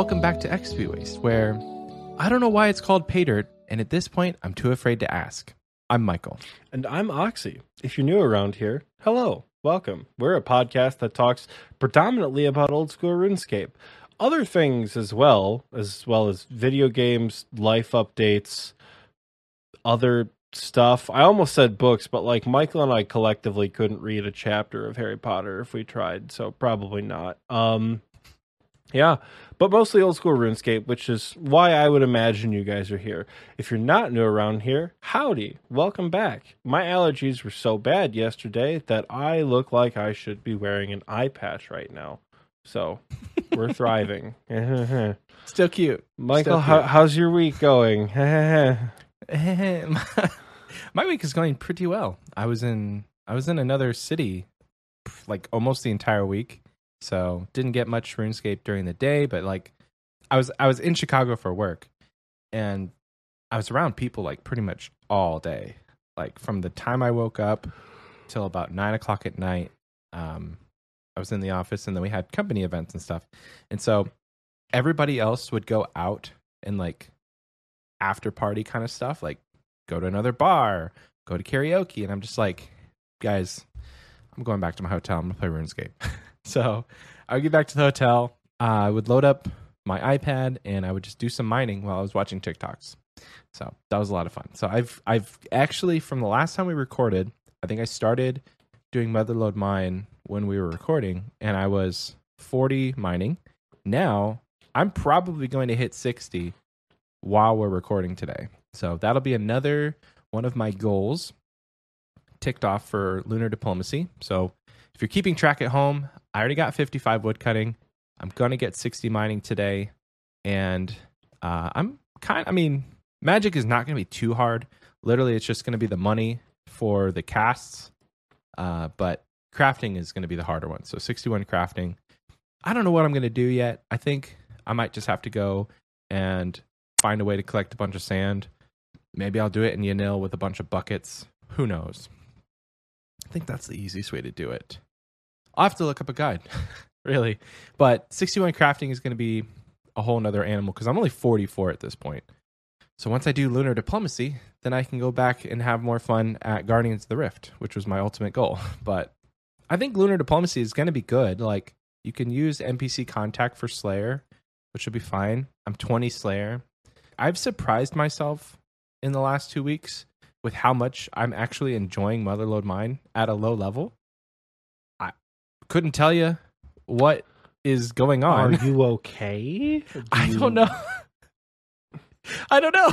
Welcome back to XP Waste, where I don't know why it's called pay dirt, and at this point, I'm too afraid to ask. I'm Michael. And I'm Oxy. If you're new around here, hello, welcome. We're a podcast that talks predominantly about old school RuneScape. Other things as well, as well as video games, life updates, other stuff. I almost said books, but like Michael and I collectively couldn't read a chapter of Harry Potter if we tried, so probably not. Um yeah, but mostly old school RuneScape, which is why I would imagine you guys are here. If you're not new around here, howdy, welcome back. My allergies were so bad yesterday that I look like I should be wearing an eye patch right now. So we're thriving. Still cute. Michael, Still how, how's your week going? My week is going pretty well. I was in I was in another city like almost the entire week. So didn't get much RuneScape during the day, but like I was I was in Chicago for work and I was around people like pretty much all day. Like from the time I woke up till about nine o'clock at night. Um I was in the office and then we had company events and stuff. And so everybody else would go out and like after party kind of stuff, like go to another bar, go to karaoke, and I'm just like, guys, I'm going back to my hotel. I'm gonna play RuneScape. so I would get back to the hotel. Uh, I would load up my iPad and I would just do some mining while I was watching TikToks. So that was a lot of fun. So I've I've actually from the last time we recorded, I think I started doing Motherlode Mine when we were recording, and I was 40 mining. Now I'm probably going to hit 60 while we're recording today. So that'll be another one of my goals ticked off for lunar diplomacy. So if you're keeping track at home, I already got 55 wood cutting. I'm to get 60 mining today. And uh, I'm kind I mean, magic is not to be too hard. Literally, it's just to be the money for the casts. Uh, but crafting is to be the harder one. So 61 crafting. I don't know what I'm to do yet. I think I might just have to go and find a way to collect a bunch of sand. Maybe I'll do it in Yanille with a bunch of buckets. Who knows? I think that's the easiest way to do it. I'll have to look up a guide, really. But 61 crafting is going to be a whole nother animal because I'm only 44 at this point. So once I do lunar diplomacy, then I can go back and have more fun at Guardians of the Rift, which was my ultimate goal. But I think lunar diplomacy is going to be good. Like you can use NPC contact for Slayer, which will be fine. I'm 20 Slayer. I've surprised myself in the last two weeks with how much I'm actually enjoying Motherlode Mine at a low level. Couldn't tell you what is going on. Are you okay? Do I you- don't know. I don't know.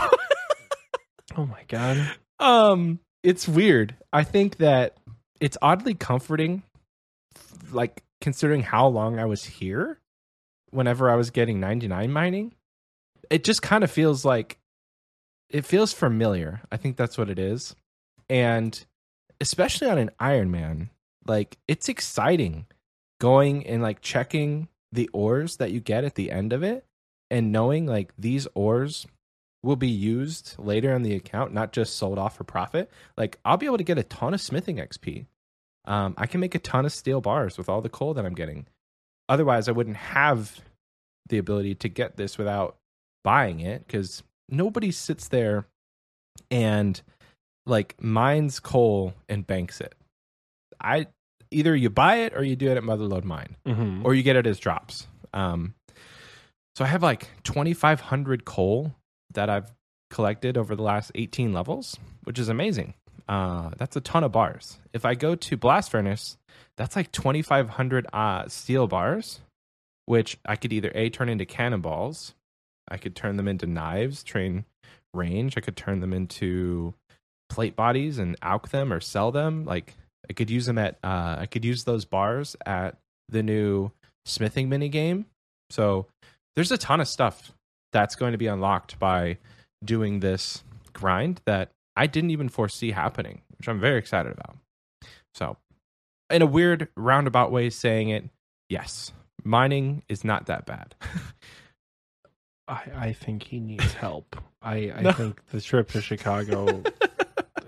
Oh my god. um, it's weird. I think that it's oddly comforting, like considering how long I was here. Whenever I was getting 99 mining, it just kind of feels like it feels familiar. I think that's what it is, and especially on an Iron Man, like it's exciting going and like checking the ores that you get at the end of it and knowing like these ores will be used later on the account, not just sold off for profit. Like I'll be able to get a ton of smithing XP. Um, I can make a ton of steel bars with all the coal that I'm getting. Otherwise, I wouldn't have the ability to get this without buying it because nobody sits there and like mines coal and banks it. I either you buy it or you do it at Motherlode Mine Mhm. or you get it as drops. Um, so I have like 2,500 coal that I've collected over the last 18 levels, which is amazing. Uh, that's a ton of bars. If I go to Blast Furnace, that's like 2,500 uh, steel bars, which I could either A, turn into cannonballs, I could turn them into knives, train range, I could turn them into plate bodies and alch them or sell them. Like I could use them at, uh, I could use those bars at the new smithing mini game. So there's a ton of stuff that's going to be unlocked by doing this grind that I didn't even foresee happening, which I'm very excited about. So, in a weird roundabout way, saying it, yes, mining is not that bad. I, I think he needs help. I, I No. think the trip to Chicago,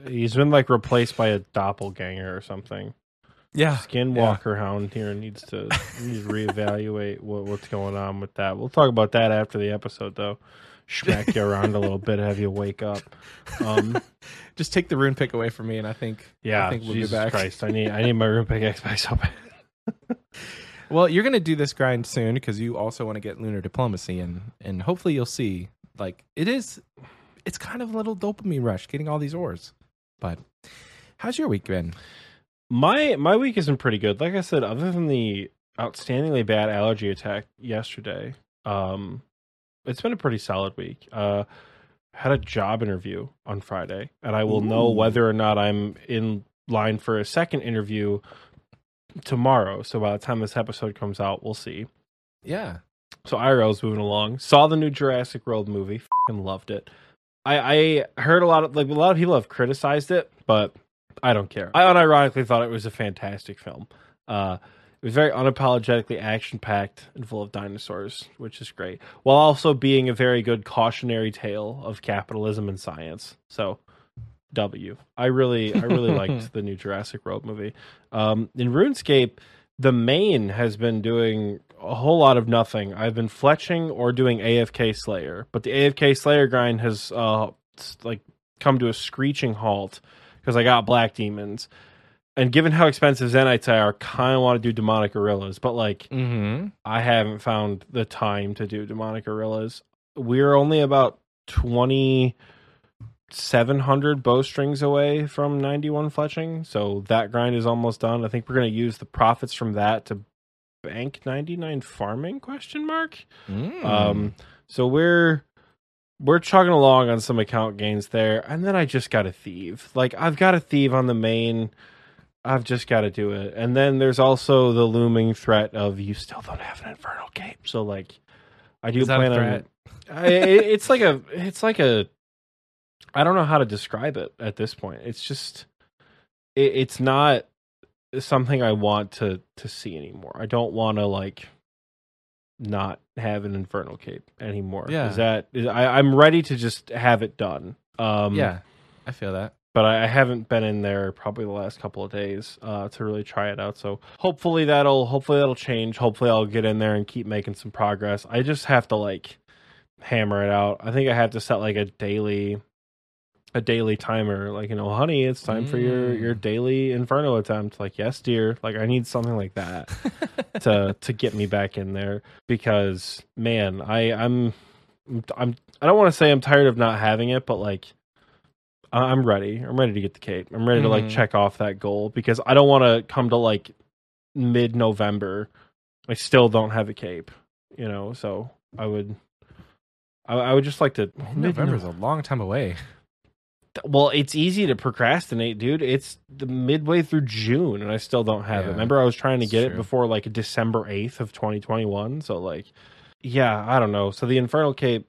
he's been like replaced by a doppelganger or something. Yeah. Skinwalker Hound here needs to needs to reevaluate what, what's going on with that. We'll talk about that after the episode, though. Smack you around a little bit, have you wake up. Um, Just take the rune pick away from me, and I think yeah, I think we'll Jesus be back. Christ, I need I need my rune pick X back so bad. Well, you're gonna do this grind soon because you also want to get lunar diplomacy, and and hopefully you'll see like it is. It's kind of a little dopamine rush getting all these ores. But how's your week been? My my week has been pretty good. Like I said, other than the outstandingly bad allergy attack yesterday, um, it's been a pretty solid week. Uh, had a job interview on Friday, and I will know whether or not I'm in line for a second interview tomorrow. So by the time this episode comes out, we'll see. Yeah. So IRL's moving along. Saw the new Jurassic World movie. Fucking loved it. I, I heard a lot of like a lot of people have criticized it, but I don't care. I unironically thought it was a fantastic film. Uh, it was very unapologetically action packed and full of dinosaurs, which is great, while also being a very good cautionary tale of capitalism and science. So, W. I really, I really liked the new Jurassic World movie. Um, in RuneScape, the main has been doing a whole lot of nothing. I've been fletching or doing AFK Slayer, but the AFK Slayer grind has uh like come to a screeching halt because I got Black Demons. And given how expensive Zenytes are, I kind of want to do Demonic Gorillas, but like Mm-hmm. I haven't found the time to do Demonic Gorillas. We're only about twenty seven hundred bowstrings away from ninety one fletching, so that grind is almost done. I think we're going to use the profits from that to bank ninety nine farming question mark. Mm. Um, so we're we're chugging along on some account gains there, and then I just got a thieve. Like I've got a thieve on the main. I've just got to do it, and then there's also the looming threat of you still don't have an infernal cape. So like, I do Is that a plan on. I, it- it's like a. It's like a. I don't know how to describe it at this point. It's just. It, it's not something I want to to see anymore. I don't want to like not have an infernal cape anymore. Yeah. Is that is, I, I'm ready to just have it done. Um yeah, I feel that. but I, I haven't been in there probably the last couple of days uh to really try it out. So hopefully that'll hopefully that'll change. Hopefully I'll get in there and keep making some progress. I just have to like hammer it out. I think I have to set like a daily a daily timer like you know honey it's time for your Mm. your daily inferno attempt like yes dear like i need something like that to to get me back in there because man i i'm i'm i don't want to say i'm tired of not having it but like i'm ready i'm ready to get the cape i'm ready to like Mhm. check off that goal because i don't want to come to like mid november i still don't have a cape you know so i would i, I would just like to November's a long time away. Well, it's easy to procrastinate, dude. It's the midway through June and I still don't have it. Remember I was trying to get it before like December 8th of 2021, so like yeah, I don't know. So the Infernal Cape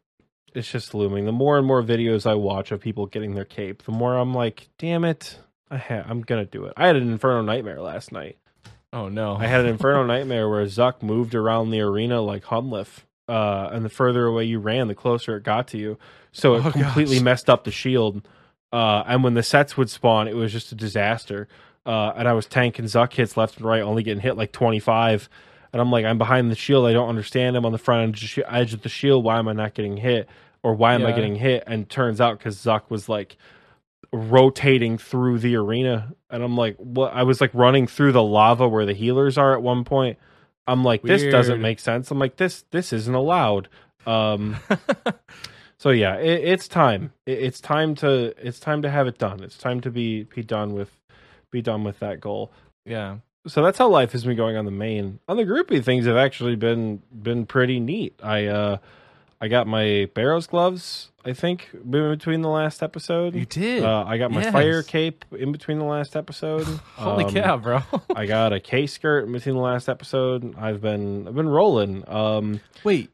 is just looming. The more and more videos I watch of people getting their cape, the more I'm like, damn it. I ha- I'm going to do it. I had an Inferno Nightmare last night. Oh no, I had an Inferno Nightmare where Zuk moved around the arena like Hunllef. Uh, and the further away you ran, the closer it got to you. So it Oh, completely gosh. messed up the shield. Uh, and when the sets would spawn, it was just a disaster. Uh, and I was tanking Zuk hits left and right, only getting hit like 25. And I'm like, I'm behind the shield. I don't understand. I'm on the front edge- of the shield. Why am I not getting hit? Or why am I getting hit? And turns out because Zuk was like rotating through the arena. And I'm like, what? I was like running through the lava where the healers are at one point. I'm like, this doesn't make sense. I'm like, this this isn't allowed. Um, so yeah, it, it's time. It, it's time to it's time to have it done. It's time to be be done with be done with that goal. yeah. So that's how life has been going on the main. On the groupie, things have actually been been pretty neat. I uh I got my Barrows gloves. I think in between the last episode. You did. Uh, I got my Yes. fire cape in between the last episode. Holy Um, cow, bro! I got a K skirt in between the last episode. I've been I've been rolling. Um Wait,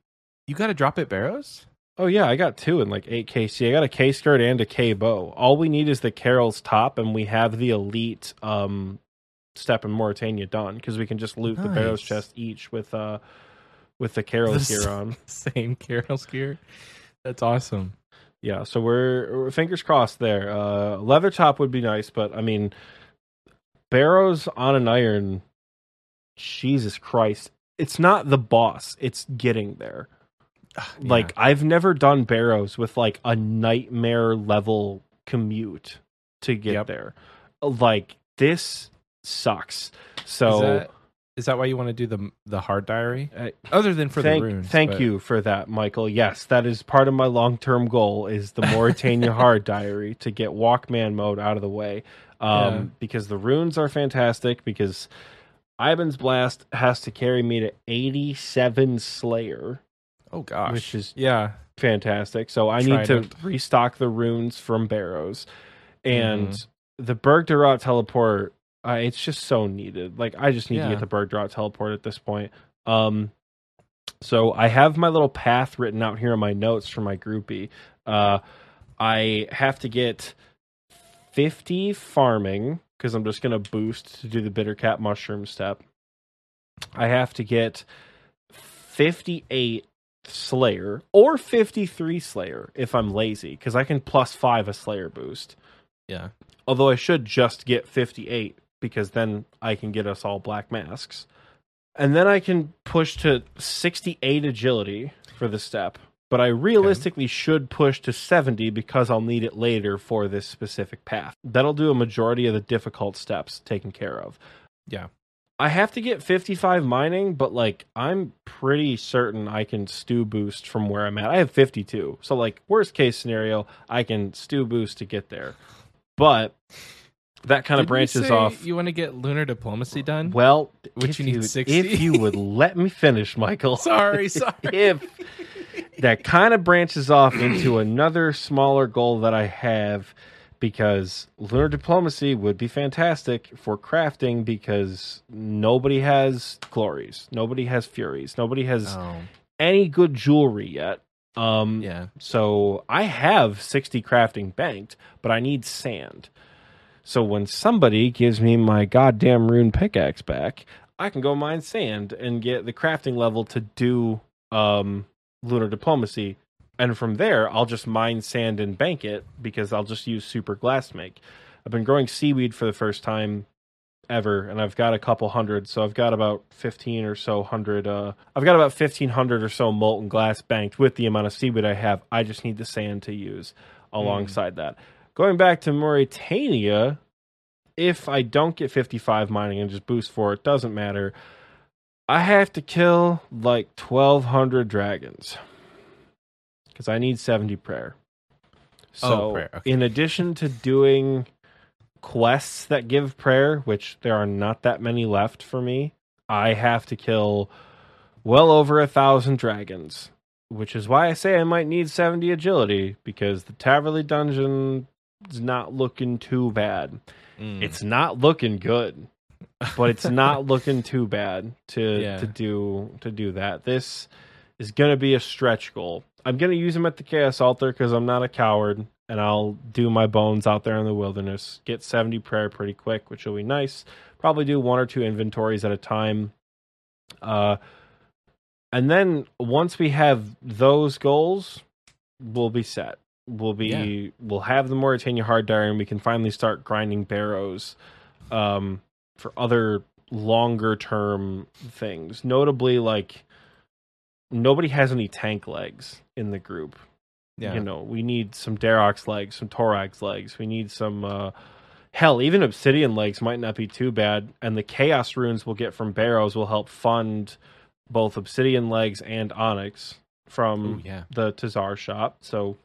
you got to drop it barrows? Oh yeah, I got two in like eight KC. I got a K skirt and a K bow. All we need is the Karil's top and we have the elite um step in Morytania done because we can just loot the Barrows chest each with uh with the Karil's The gear on. Same Karil's gear. That's awesome. Yeah, so we're, we're fingers crossed there. Uh leather top would be nice, but I mean Barrows on an iron, Jesus Christ. It's not the boss, it's getting there. Like I've never done Barrows with like a nightmare level commute to get Yep. there. Like this sucks. is So that, is that why you want to do the the hard diary? uh, Other than for thank, the runes. thank but- you for that, Michael. Yes, that is part of my long term goal is the Morytania Hard Diary to get Walkman mode out of the way. Um, Yeah. because the runes are fantastic. Because Iban's Blast has to carry me to eighty seven Slayer, Oh gosh. which is yeah. fantastic. So I need to restock the runes from Barrows, and Mm-hmm. the Burgh de teleport. Uh, it's just so needed. Like I just need to get the Burgh de teleport at this point. Um, so I have my little path written out here in my notes for my groupie. Uh, I have to get fifty farming because I'm just gonna boost to do the bitter cap mushroom step. I have to get fifty eight Slayer or 53 Slayer if I'm lazy because I can plus five a Slayer boost. Yeah. Although I should just get 58 because then I can get us all black masks. And then I can push to 68 agility for the step. But I realistically should push to 70 because I'll need it later for this specific path. That'll do a majority of the difficult steps taken care of. Yeah. I have to get 55 mining, but like I'm pretty certain I can stew boost from where I'm at. I have 52. So like worst case scenario, I can stew boost to get there. But that kind of Didn't you branches say off. You want to get lunar diplomacy done? Well, Which you need 60? If you would let me finish, Michael. sorry, sorry. if that kind of branches off into another smaller goal that I have because lunar diplomacy would be fantastic for crafting because nobody has glories, nobody has furies, nobody has Oh, any good jewelry yet. Um yeah. so I have 60 crafting banked, but I need sand. So when somebody gives me my goddamn rune pickaxe back, I can go mine sand and get the crafting level to do um, lunar diplomacy. And from there, I'll just mine sand and bank it because I'll just use super glass make. I've been growing seaweed for the first time ever, and I've got a couple hundred. So I've got about 15 or so hundred. Uh, I've got about 1500 or so molten glass banked with the amount of seaweed I have. I just need the sand to use alongside that. Going back to Morytania, if I don't get 55 mining and just boost for it, doesn't matter. I have to kill like 1200 dragons because I need 70 prayer. So, Oh, prayer, okay. in addition to doing quests that give prayer, which there are not that many left for me, I have to kill well over a thousand dragons, which is why I say I might need 70 agility because the Taverley dungeon is not looking too bad. Mm. It's not looking good, but it's not looking too bad to Yeah. to do to do that. This is going to be a stretch goal. I'm going to use them at the Chaos Altar because I'm not a coward, and I'll do my bones out there in the wilderness. Get 70 prayer pretty quick, which will be nice. Probably do one or two inventories at a time. Uh, and then once we have those goals, we'll be set. We'll be Yeah. we'll have the Morytania hard diary, and we can finally start grinding barrows um, for other longer term things. Notably, like nobody has any tank legs in the group. yeah. You know, we need some Dharok's legs, some Torag's legs. We need some uh hell, even Obsidian legs might not be too bad. And the Chaos runes we'll get from Barrows will help fund both Obsidian legs and Onyx from Ooh, yeah. the TzHaar shop. So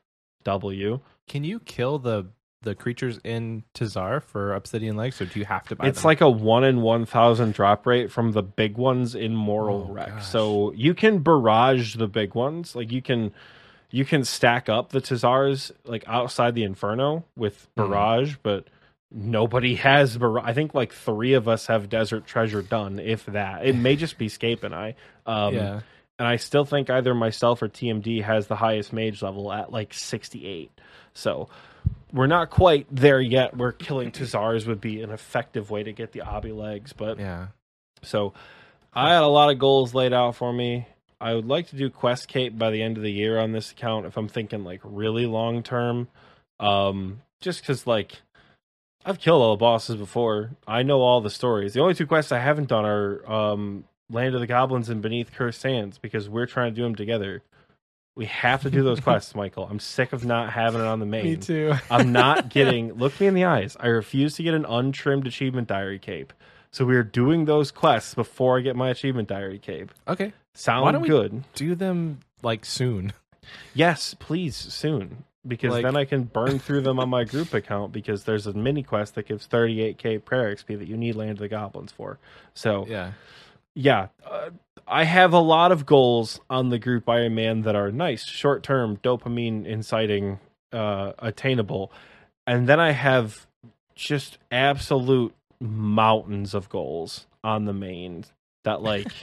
W. Can you kill the the creatures in TzHaar for obsidian legs, or do you have to buy It's them? like a one in one thousand drop rate from the big ones in Moral Oh, Wreck. gosh. So you can barrage the big ones. Like you can you can stack up the TzHaars like outside the Inferno with Mhm. barrage, but nobody has barrage. I think like three of us have Desert Treasure done, if that. It may just be Scape and I. Um, yeah. and I still think either myself or TMD has the highest mage level at like 68. So we're not quite there yet where killing TzHaars would be an effective way to get the obby legs, but Yeah. so I had a lot of goals laid out for me. I would like to do Quest Cape by the end of the year on this account if I'm thinking like really long term. Um just cuz like I've killed all the bosses before. I know all the stories. The only two quests I haven't done are um, Land of the Goblins and Beneath Cursed Sands because we're trying to do them together. We have to do those quests, Michael. I'm sick of not having it on the main. Me too. I'm not getting. Look me in the eyes. I refuse to get an untrimmed achievement diary cape. So we are doing those quests before I get my achievement diary cape. okay. Sound Why don't we- good? Do them like soon. Yes, please soon because Like- then I can burn through them on my group account because there's a mini quest that gives 38k prayer XP that you need Land of the Goblins for. So Yeah. yeah, uh, I have a lot of goals on the group Iron Man that are nice, short term, dopamine inciting, uh, attainable, and then I have just absolute mountains of goals on the main that like.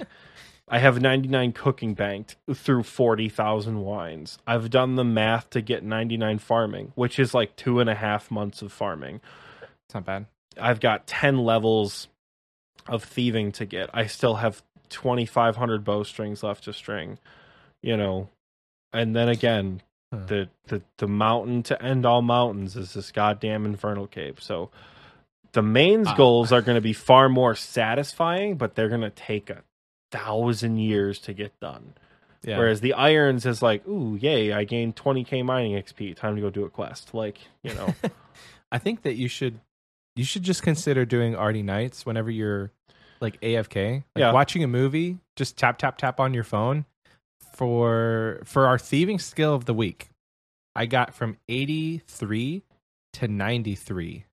I have 99 cooking banked through 40,000 wines. I've done the math to get 99 farming, which is like two and a half months of farming. It's not bad. I've got 10 levels of thieving to get. I still have 2,500 bowstrings left to string, you know. And then again, Huh. the, the, the mountain to end all mountains is this goddamn infernal cape. So the main's Ah. goals are going to be far more satisfying, but they're going to take a thousand years to get done. Yeah. Whereas the irons is like, ooh, yay, I gained 20k mining XP. Time to go do a quest. Like, you know. I think that you should you should just consider doing ardy nights whenever you're like AFK. Like Yeah. watching a movie, just tap tap tap on your phone for for our thieving skill of the week. I got from 83 to 93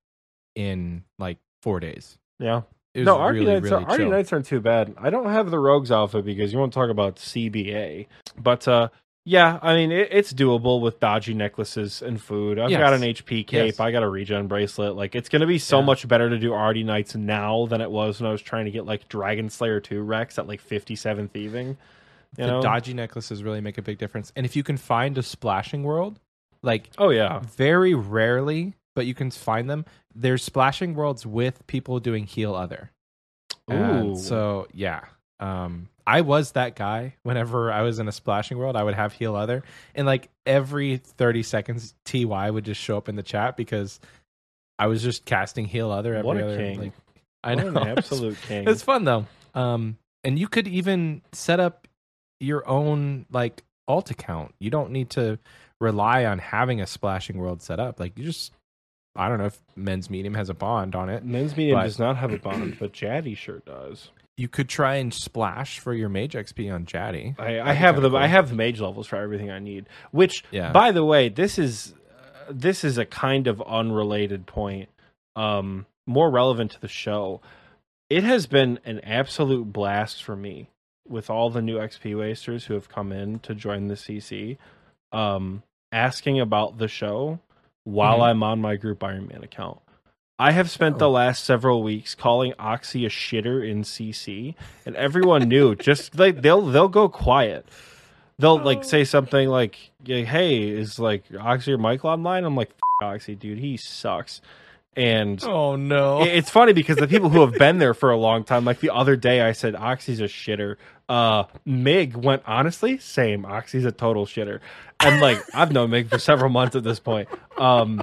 in like 4 days. yeah. It was no, Ardy really, Knights, really are, Ardy chill. Knights aren't too bad. I don't have the Rogues Alpha because you want to talk about CBA. But uh, yeah, I mean, it, it's doable with dodgy necklaces and food. I've Yes. got an HP cape. Yes. I got a regen bracelet. Like, it's going to be so Yeah. much better to do Ardy Knights now than it was when I was trying to get like Dragon Slayer 2 Rex at like 57 thieving. You the know? dodgy necklaces really make a big difference. And if you can find a splashing world, like oh, yeah. very rarely, but you can find them. There's splashing worlds with people doing heal other. And Ooh. so yeah, um, I was that guy. Whenever I was in a splashing world, I would have heal other, and like every thirty seconds, Ty would just show up in the chat because I was just casting heal other every What a other. king. Like, I What know, an absolute king. It's fun though. Um, and you could even set up your own like alt account. You don't need to rely on having a splashing world set up. Like you just, I don't know if men's medium has a bond on it. Men's medium But- does not have a bond, but Jaddy sure does. You could try and splash for your mage XP on Jaddy. I, I have the I have the mage levels for everything I need. Which, Yeah. by the way, this is uh, this is a kind of unrelated point, um, more relevant to the show. It has been an absolute blast for me with all the new XP wasters who have come in to join the CC, um, asking about the show while Mhm. I'm on my group Iron Man account. I have spent the Oh. last several weeks calling Oxy a shitter in CC, and everyone knew. Just like they'll they'll go quiet. They'll like say something like, "Hey, is like Oxy or Michael online?" I'm like, F- "Oxy, dude, he sucks." And Oh no! it's funny because the people who have been there for a long time, like the other day, I said Oxy's a shitter. Uh, Mig went honestly, same. Oxy's a total shitter, and like I've known Mig for several months at this point. Um,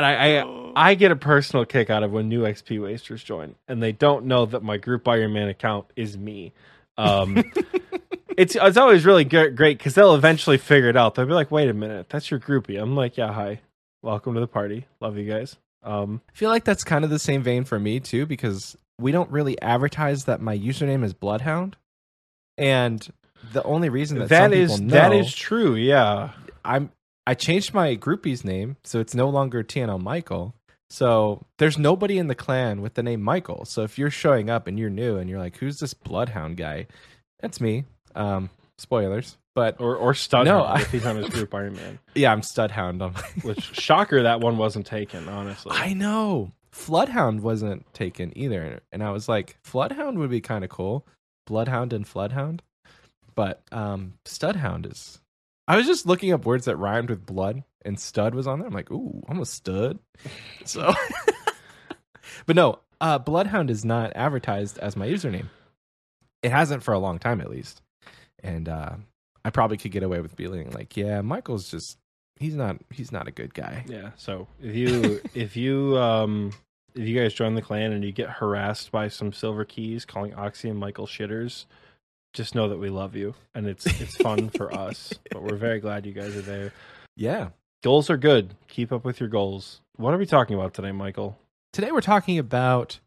and I, I I get a personal kick out of when new XP wasters join, and they don't know that my group Iron Man account is me. Um, it's it's always really good, great because they'll eventually figure it out. They'll be like, "Wait a minute, that's your groupie." I'm like, "Yeah, hi, welcome to the party. Love you guys." Um, I feel like that's kind of the same vein for me too, because we don't really advertise that my username is Bloodhound, and the only reason that, that some is people know, that is true. Yeah. I'm I changed my groupie's name, so it's no longer TNL Michael. So there's nobody in the clan with the name Michael. So if you're showing up and you're new and you're like, "Who's this Bloodhound guy?" That's me. Um, spoilers, but Or or Stud No, I- if he's on his group Iron Man. yeah, I'm Studhound. My Which shocker that one wasn't taken, honestly. I know. Floodhound wasn't taken either. And I was like, Floodhound would be kind of cool. Bloodhound and Floodhound. But um Studhound is I was just looking up words that rhymed with blood and stud was on there. I'm like, ooh, I'm a stud. So But no, uh Bloodhound is not advertised as my username. It hasn't for a long time at least. And uh I probably could get away with being like, yeah, Michael's just he's not he's not a good guy. Yeah. So if you if you um if you guys join the clan and you get harassed by some silver keys calling Oxy and Michael shitters, just know that we love you and it's it's fun for us. But we're very glad you guys are there. Yeah. Goals are good. Keep up with your goals. What are we talking about today, Michael? Today we're talking about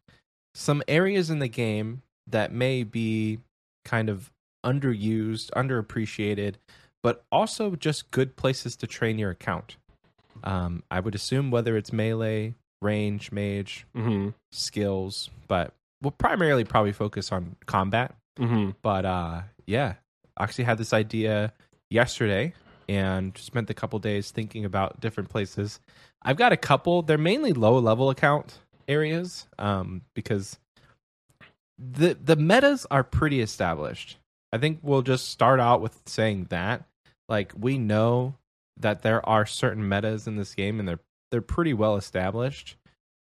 some areas in the game that may be kind of underused, underappreciated, but also just good places to train your account. Um, I would assume whether it's melee, range, mage, Mm-hmm. skills, but we'll primarily probably focus on combat. Mm-hmm. But uh, yeah, Oxy had this idea yesterday and spent a couple days thinking about different places. I've got a couple. They're mainly low level account areas um, because the the metas are pretty established. I think we'll just start out with saying that like we know that there are certain metas in this game and they're they're pretty well established.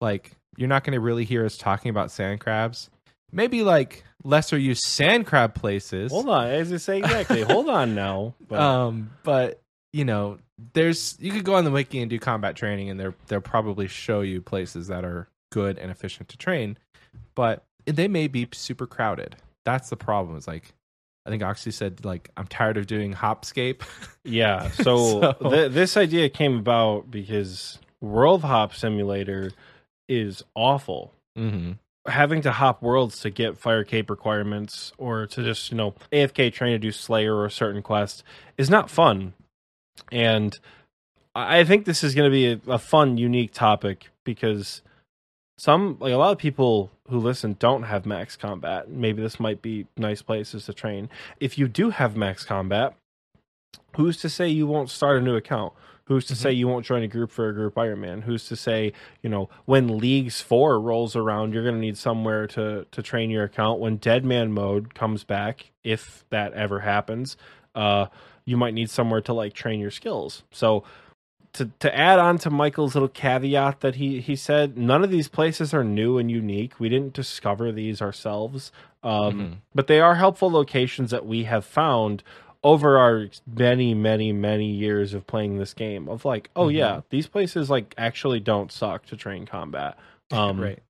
Like you're not going to really hear us talking about sand crabs. Maybe like lesser used sand crab places. Hold on, as I say exactly. Hold on now. But Um, but you know, there's you could go on the wiki and do combat training, and they're they'll probably show you places that are good and efficient to train, but they may be super crowded. That's the problem. Is like, I think Oxy said like I'm tired of doing Hopscape. yeah, so, So- th- this idea came about because World Hop Simulator is awful. mm-hmm. Having to hop worlds to get fire cape requirements or to just you know afk train to do slayer or a certain quest is not fun. And i I think this is going to be a, a fun unique topic because some like a lot of people who listen don't have max combat. Maybe this might be nice places to train. If you do have max combat who's to say you won't start a new account who's to Mhm. say you won't join a group for a group ironman who's to say you know when leagues 4 rolls around you're going to need somewhere to to train your account. When dead man mode comes back if that ever happens uh you might need somewhere to like train your skills. So to to add on to Michael's little caveat that he he said none of these places are new and unique. We didn't discover these ourselves. Um Mhm. but they are helpful locations that we have found over our many many many years of playing this game of like oh Mhm. yeah these places like actually don't suck to train combat um right.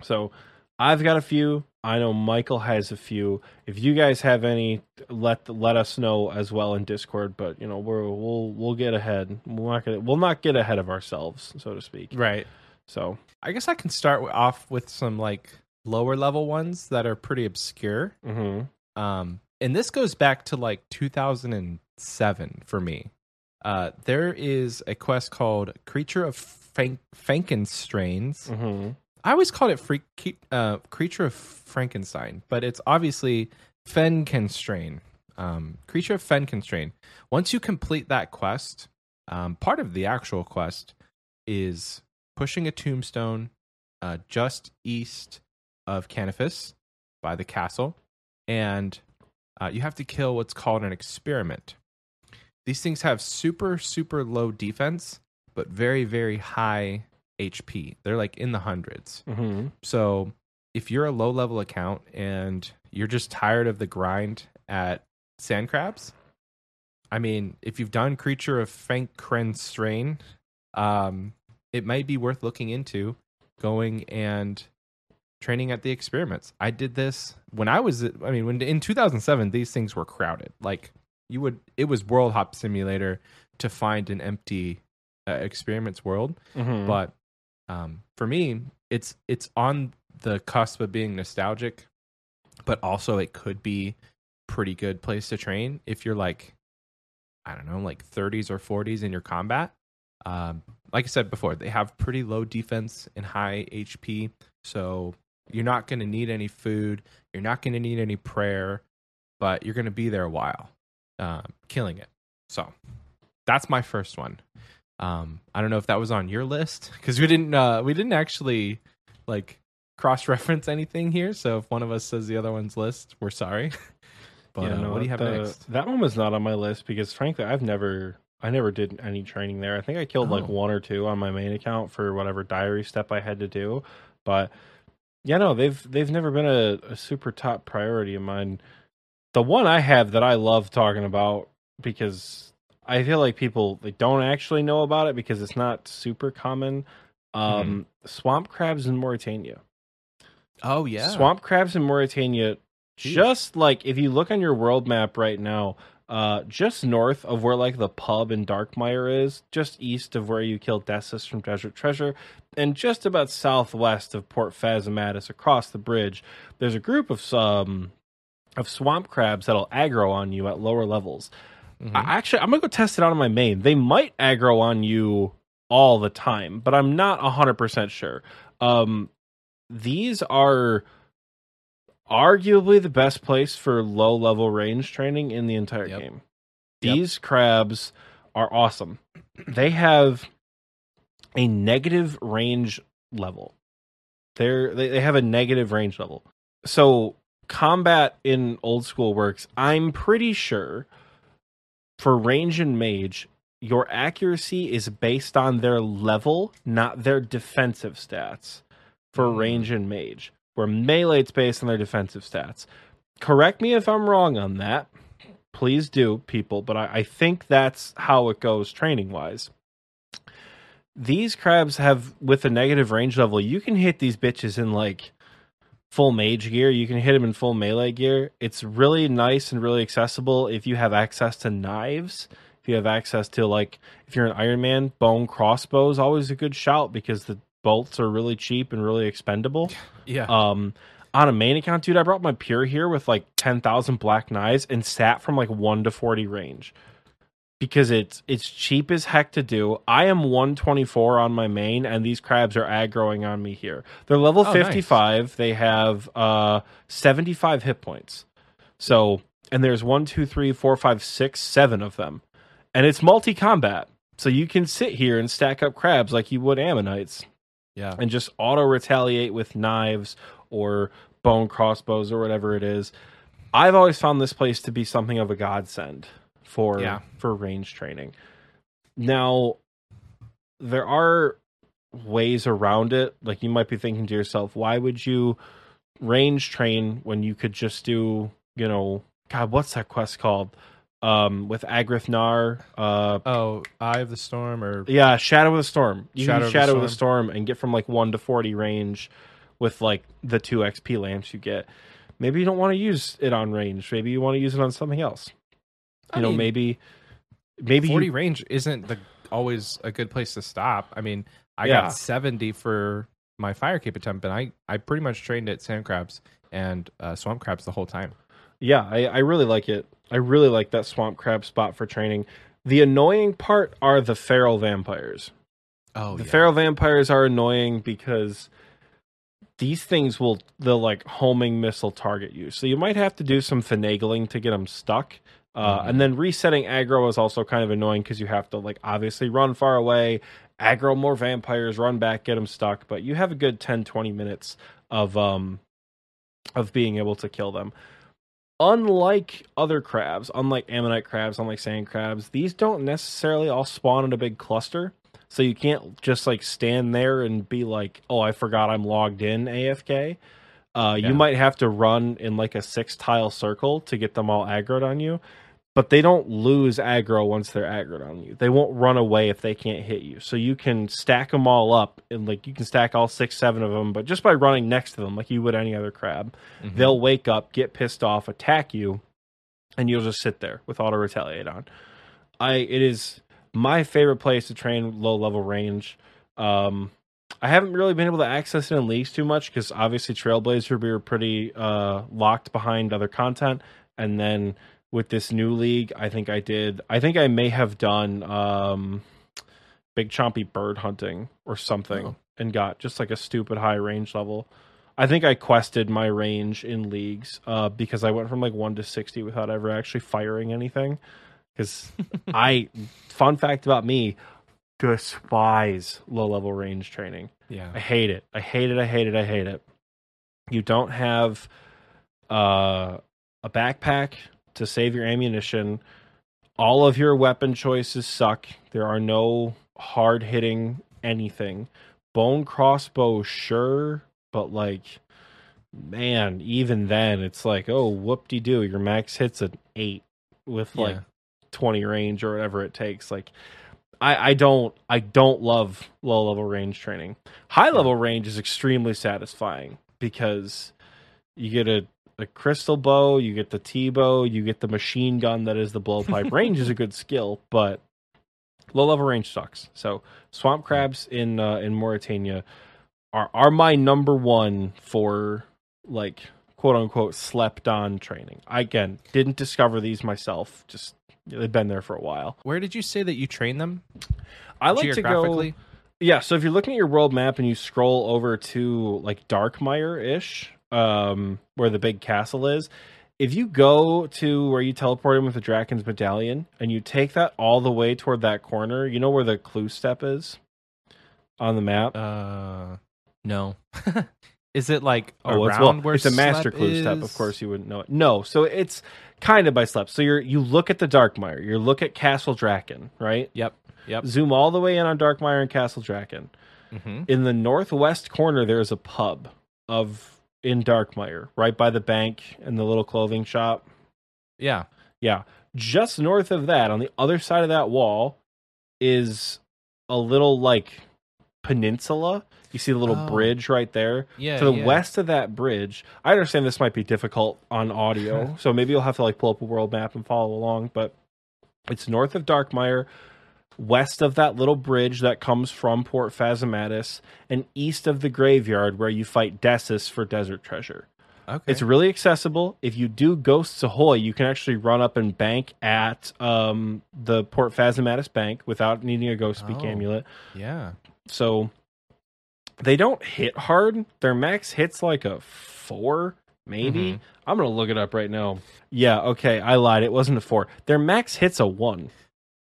so i've got a few i know michael has a few if you guys have any let let us know as well in discord but you know we're we'll we'll get ahead we're not gonna we'll not get ahead of ourselves so to speak Right. so I guess I can start off with some like lower level ones that are pretty obscure. mhm. um and this goes back to like 2007 for me. Uh there is a quest called creature of Frank- frankenstrains Mhm. i always called it freak uh creature of frankenstein but it's obviously fenkenstrain um creature of fenkenstrain once you complete that quest um part of the actual quest is pushing a tombstone uh just east of canifis by the castle and uh, you have to kill what's called an experiment. These things have super, super low defense, but very, very high HP. They're like in the hundreds. Mhm. So if you're a low level account and you're just tired of the grind at sand crabs, I mean, if you've done Creature of Frank Fankren Strain, um, it might be worth looking into going and training at the experiments. I did this when I was, I mean, when in 2007, these things were crowded. Like you would, it was World Hop Simulator to find an empty uh, experiments world Mhm. but um, for me it's it's on the cusp of being nostalgic but also it could be pretty good place to train if you're like i don't know like 30s or 40s in your combat um, like i said before they have pretty low defense and high hp so you're not going to need any food you're not going to need any prayer but you're going to be there a while um, killing it so that's my first one um, I don't know if that was on your list because we didn't uh, we didn't actually like cross reference anything here. So if one of us says the other one's list, we're sorry. but Yeah, uh, no, what do you have the- next? That one was not on my list because frankly, I've never, I never did any training there. I think I killed like Oh. one or two on my main account for whatever diary step I had to do, but yeah, no, they've they've never been a, a super top priority of mine. The one I have that I love talking about because I feel like people they don't actually know about it because it's not super common. Um, Swamp crabs in Morytania. Oh yeah. Swamp crabs in Morytania, Jeez. just like if you look on your world map right now, uh, just north of where like the pub in Darkmeyer is, just east of where you killed Dessous from Desert Treasure, and just about southwest of Port Phasmatys across the bridge, there's a group of some of swamp crabs that'll aggro on you at lower levels. Mhm. I, actually, I'm gonna go test it out on my main. They might aggro on you all the time, but I'm not hundred percent sure. Um, these are arguably the best place for low level range training in the entire Yep. game. Yep. These crabs are awesome. They have a negative range level. They're they, they have a negative range level. So combat in old school works, I'm pretty sure for range and mage, your accuracy is based on their level, not their defensive stats. For Mm. range and mage, where melee it's based on their defensive stats. Correct me if I'm wrong on that. Please do, people, but I, I think that's how it goes training wise. These crabs have with a negative range level, you can hit these bitches in like full mage gear. You can hit them in full melee gear. It's really nice and really accessible if you have access to knives. If you have access to like if you're an Iron Man, bone crossbow is always a good shout because the bolts are really cheap and really expendable. yeah. Um, on a main account, dude, I brought my pure here with like ten thousand black knives and sat from like one to forty range because it's it's cheap as heck to do. I am one twenty four on my main, and these crabs are aggroing on me here. They're level Oh, nice. fifty five. They have uh seventy five hit points. So and there's one, two, three, four, five, six, seven of them, and it's multi combat. So you can sit here and stack up crabs like you would ammonites yeah. and just auto retaliate with knives or bone crossbows or whatever it is. I've always found this place to be something of a godsend for Yeah. for range training. Now there are ways around it. Like you might be thinking to yourself, why would you range train when you could just do, you know, God, what's that quest called? Um, with Agrith-Naar, uh, Oh, Eye of the Storm or yeah, Shadow of the Storm. You Shadow can of the Shadow of the Storm and get from like one to forty range with like the two XP lamps you get. Maybe you don't want to use it on range. Maybe you want to use it on something else. I You know, mean, maybe maybe forty you, range isn't the always a good place to stop. I mean, I Yeah. got seventy for my fire cape attempt, and I I pretty much trained at sand crabs and uh, swamp crabs the whole time. Yeah, I, I really like it. I really like that swamp crab spot for training. The annoying part are the feral vampires. Oh, the feral vampires are annoying because these things will they'll like homing missile target you so you might have to do some finagling to get them stuck uh, Mhm. and then resetting aggro is also kind of annoying because you have to like obviously run far away aggro more vampires run back get them stuck but you have a good 10 20 minutes of um of being able to kill them unlike other crabs unlike ammonite crabs unlike sand crabs these don't necessarily all spawn in a big cluster so you can't just like stand there and be like, "Oh, I forgot I'm logged in AFK." Uh, Yeah. You might have to run in like a six tile circle to get them all aggroed on you, but they don't lose aggro once they're aggroed on you. They won't run away if they can't hit you. So you can stack them all up and like you can stack all six, seven of them, but just by running next to them like you would any other crab, Mhm. they'll wake up, get pissed off, attack you, and you'll just sit there with auto retaliate on. I it is my favorite place to train low level range. Um, I haven't really been able to access it in leagues too much because obviously Trailblazer we were pretty uh, locked behind other content, and then with this new league, I think I did. I think I may have done um, big chompy bird hunting or something, Oh. and got just like a stupid high range level. I think I quested my range in leagues uh, because I went from like one to sixty without ever actually firing anything. Because I, fun fact about me, despise low level range training. Yeah, I hate it. I hate it. I hate it. I hate it. You don't have uh, a backpack to save your ammunition. All of your weapon choices suck. There are no hard hitting anything. Bone crossbow, sure, but like, man, even then, it's like, oh, whoop de doo. Your max hits an eight with like Yeah. 20 range or whatever it takes. Like I, I don't I don't love low level range training. High level range is extremely satisfying because you get a, a crystal bow, you get the T bow, you get the machine gun that is the blowpipe. range is a good skill, but low level range sucks. So swamp crabs in uh, in Morytania are are my number one for like quote unquote slept on training. I again didn't discover these myself. Just they've been there for a while. Where did you say that you train them? I like to go? Yeah, so if you're looking at your world map and you scroll over to like Darkmeyer ish, um, where the big castle is, if you go to where you teleport in with the Drakan's medallion and you take that all the way toward that corner, you know where the clue step is on the map? Uh, no. is it like Oh, it's, around well, where it's a master clue step. Of course, you wouldn't know it. No, so it's kind of by Slepe. So you're you look at the Darkmeyer, you look at Castle Drakan, right? Yep. Yep. Zoom all the way in on Darkmeyer and Castle Drakan. hmm In the northwest corner, there is a pub of in Darkmeyer, right by the bank and the little clothing shop. Yeah. Yeah, just north of that, on the other side of that wall, is a little like peninsula. You see the little Oh. bridge right there. Yeah. to the yeah. west of that bridge, I understand this might be difficult on audio, so maybe you'll have to like pull up a world map and follow along. But it's north of Darkmeyer, west of that little bridge that comes from Port Phasmatys, and east of the graveyard where you fight Dessous for desert treasure. Okay. It's really accessible. If you do Ghosts Ahoy, you can actually run up and bank at um, the Port Phasmatys bank without needing a Ghost Speak Oh. amulet. yeah. So they don't hit hard. Their max hits like a four, maybe. Mhm. I'm gonna look it up right now. Yeah, okay, I lied. It wasn't a four. Their max hits a one,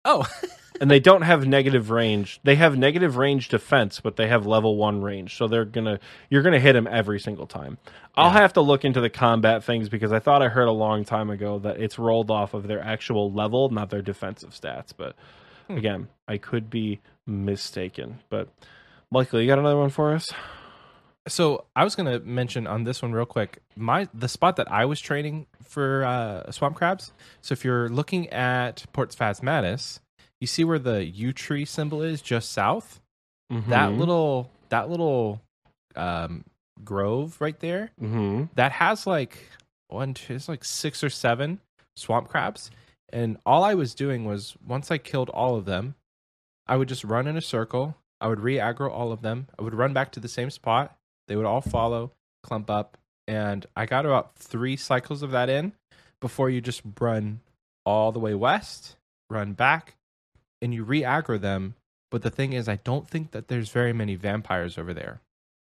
Oh. and they don't have negative range. They have negative range defense, but they have level one range. So they're gonna you're gonna hit them every single time. I'll Yeah. have to look into the combat things because I thought I heard a long time ago that it's rolled off of their actual level, not their defensive stats. But Hmm. again, I could be mistaken. But Michael, you got another one for us? so I was gonna mention on this one real quick. My the spot that I was training for uh, swamp crabs. So if you're looking at Port Phasmatys, you see where the yew tree symbol is just south. That Mhm. little that little um, grove right there. Mm-hmm. that has like one, two, it's like six or seven swamp crabs. And all I was doing was once I killed all of them, I would just run in a circle. I would re aggro all of them. I would run back to the same spot. They would all follow, clump up. And I got about three cycles of that in before you just run all the way west, run back, and you re aggro them. But the thing is, I don't think that there's very many vampires over there.